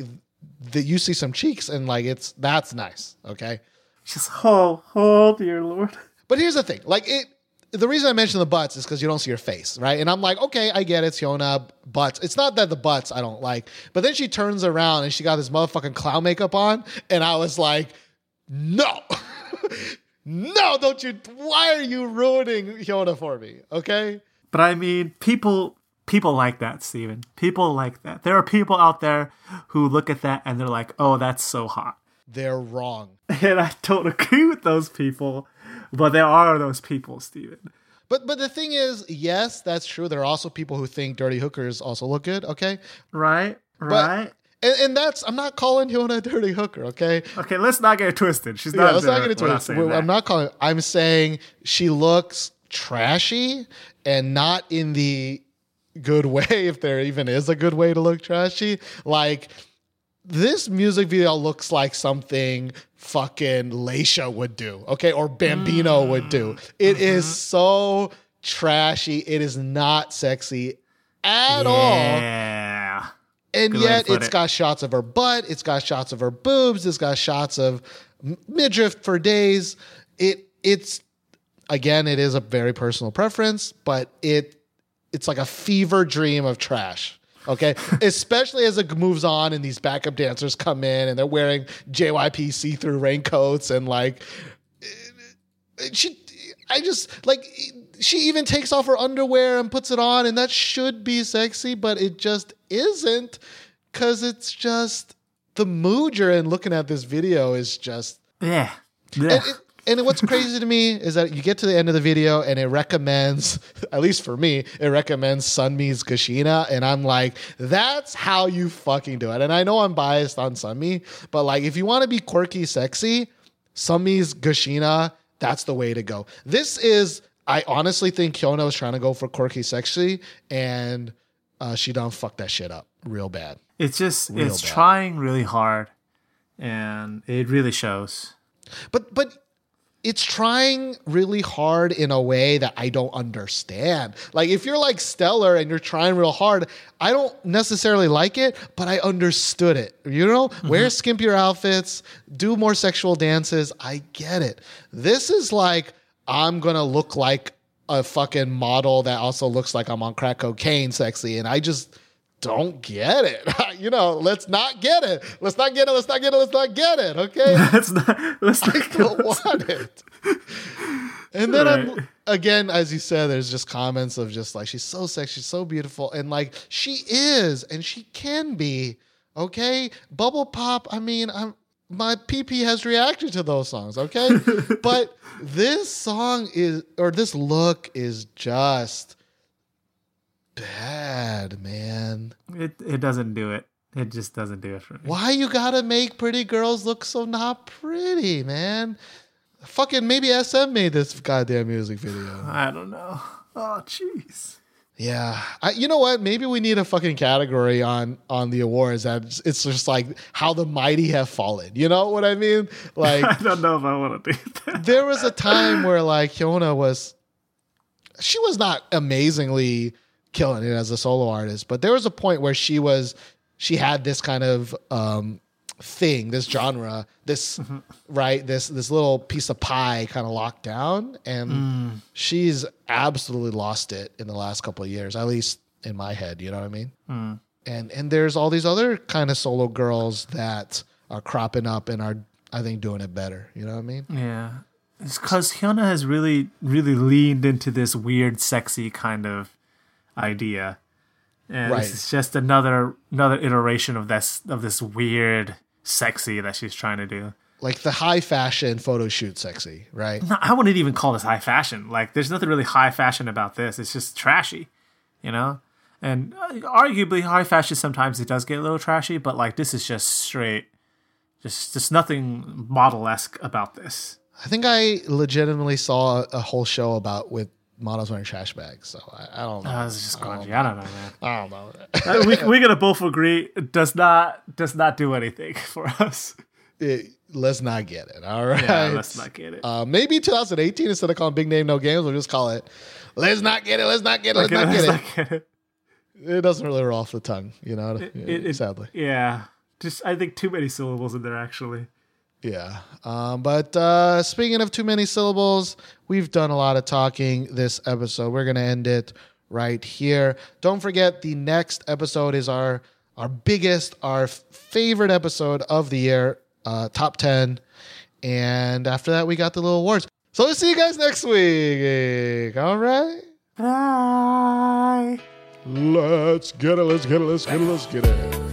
that you see some cheeks and like it's that's nice. Okay. Just oh oh dear lord. But here's the thing. Like it the reason I mention the butts is because you don't see her face, right? And I'm like, okay, I get it, Hyuna, butts. It's not that the butts I don't like, but then she turns around and she got this motherfucking clown makeup on, and I was like, no, no, don't you? Why are you ruining Hyuna for me? Okay, But I mean, people people like that, Steven. People like that. There are people out there who look at that and they're like, "Oh, that's so hot." they're wrong. And I don't agree with those people, but there are those people, Steven. But but the thing is, yes, that's true. There are also people who think dirty hookers also look good. Okay, Right? but Right? and, and that's I'm not calling Hyuna a dirty hooker. Okay, Okay, let's not get it twisted. She's Yeah, not. let's not get into We're not saying We're- that. I'm not calling. I'm saying she looks trashy and not in the good way. If there even is a good way to look trashy, like this music video looks like something fucking Leisha would do, okay, or Bambino mm. would do. It mm-hmm. is so trashy. It is not sexy at all. Yeah. And Good yet it's it. got shots of her butt, it's got shots of her boobs, it's got shots of midriff for days. It it's again, it is a very personal preference, but it it's like a fever dream of trash. Okay, especially as it moves on and these backup dancers come in and they're wearing JYP see-through raincoats and like she I just like she even takes off her underwear and puts it on and that should be sexy but it just isn't cuz it's just the mood you're in looking at this video is just Yeah. Yeah. it, and what's crazy to me is that you get to the end of the video and it recommends, at least for me, it recommends Sunmi's Gashina. And I'm like, that's how you fucking do it. And I know I'm biased on Sunmi, but like, if you want to be quirky, sexy, Sunmi's Gashina, that's the way to go. This is, I honestly think Hyuna is trying to go for quirky, sexy, and uh, she done fucked that shit up real bad. It's just Real it's bad. trying really hard, and it really shows. but but it's trying really hard in a way that I don't understand. Like if you're like Stellar and you're trying real hard, I don't necessarily like it, but I understood it. You know, mm-hmm. wear skimpier outfits, do more sexual dances. I get it. This is like I'm gonna look like a fucking model that also looks like I'm on crack cocaine, sexy, and I just don't get it. you know, let's not get it. Let's not get it. Let's not get it. Let's not get it. Okay Let's not. Let's not. don't want it. And then I'm, Right. again, as you said, there's just comments of just like she's so sexy, she's so beautiful, and like she is, and she can be. Okay, bubble pop. I mean, I'm my PP has reacted to those songs. Okay, but this song is or this look is just bad, man. It it doesn't do it. It just doesn't do it for me. Why you gotta make pretty girls look so not pretty, man? Fucking maybe SM made this goddamn music video. I don't know. Oh, jeez. Yeah, I, you know what? Maybe we need a fucking category on on the awards that it's- it's just like how the mighty have fallen. You know what I mean? Like I don't know if I want to do that. there was a time where like Hyuna was she was not amazingly killing it as a solo artist, but there was a point where she was she had this kind of um thing, this genre, this mm-hmm. right, this this little piece of pie kind of locked down and mm. she's absolutely lost it in the last couple of years, at least in my head, you know what I mean? Mm. And and there's all these other kind of solo girls that are cropping up and are I think doing it better, you know what I mean? Yeah. It's because Hyuna has really, really leaned into this weird, sexy kind of idea. And Right. this is just another another iteration of this of this weird sexy that she's trying to do. like the high fashion photo shoot sexy, right? No, I wouldn't even call this high fashion. Like, there's nothing really high fashion about this. It's just trashy, you know. And uh, arguably, high fashion sometimes it does get a little trashy, but like this is just straight, just just nothing model esque about this. I think I legitimately saw a whole show about with models wearing trash bags. So I, I don't know. Uh, it's just grungy. I don't know, man. I don't know. Uh, we we gonna both agree it does not does not do anything for us. It- let's not get it. All right. Yeah, let's not get it. Uh, maybe 2018 instead of calling big name no games, we'll just call it. Let's not get it. Let's not get it. Let's Okay, not get let's it. not get it. It doesn't really roll off the tongue, you know. It- it- sadly. Yeah, just I think too many syllables in there actually. Yeah. Um, but uh, speaking of too many syllables, we've done a lot of talking this episode. We're going to end it right here. Don't forget, the next episode is our our biggest, our favorite episode of the year, uh, top 10. And after that, we got the little awards. So let's see you guys next week. All right. Bye. Let's get it. Let's get it. Let's get it. Let's get it.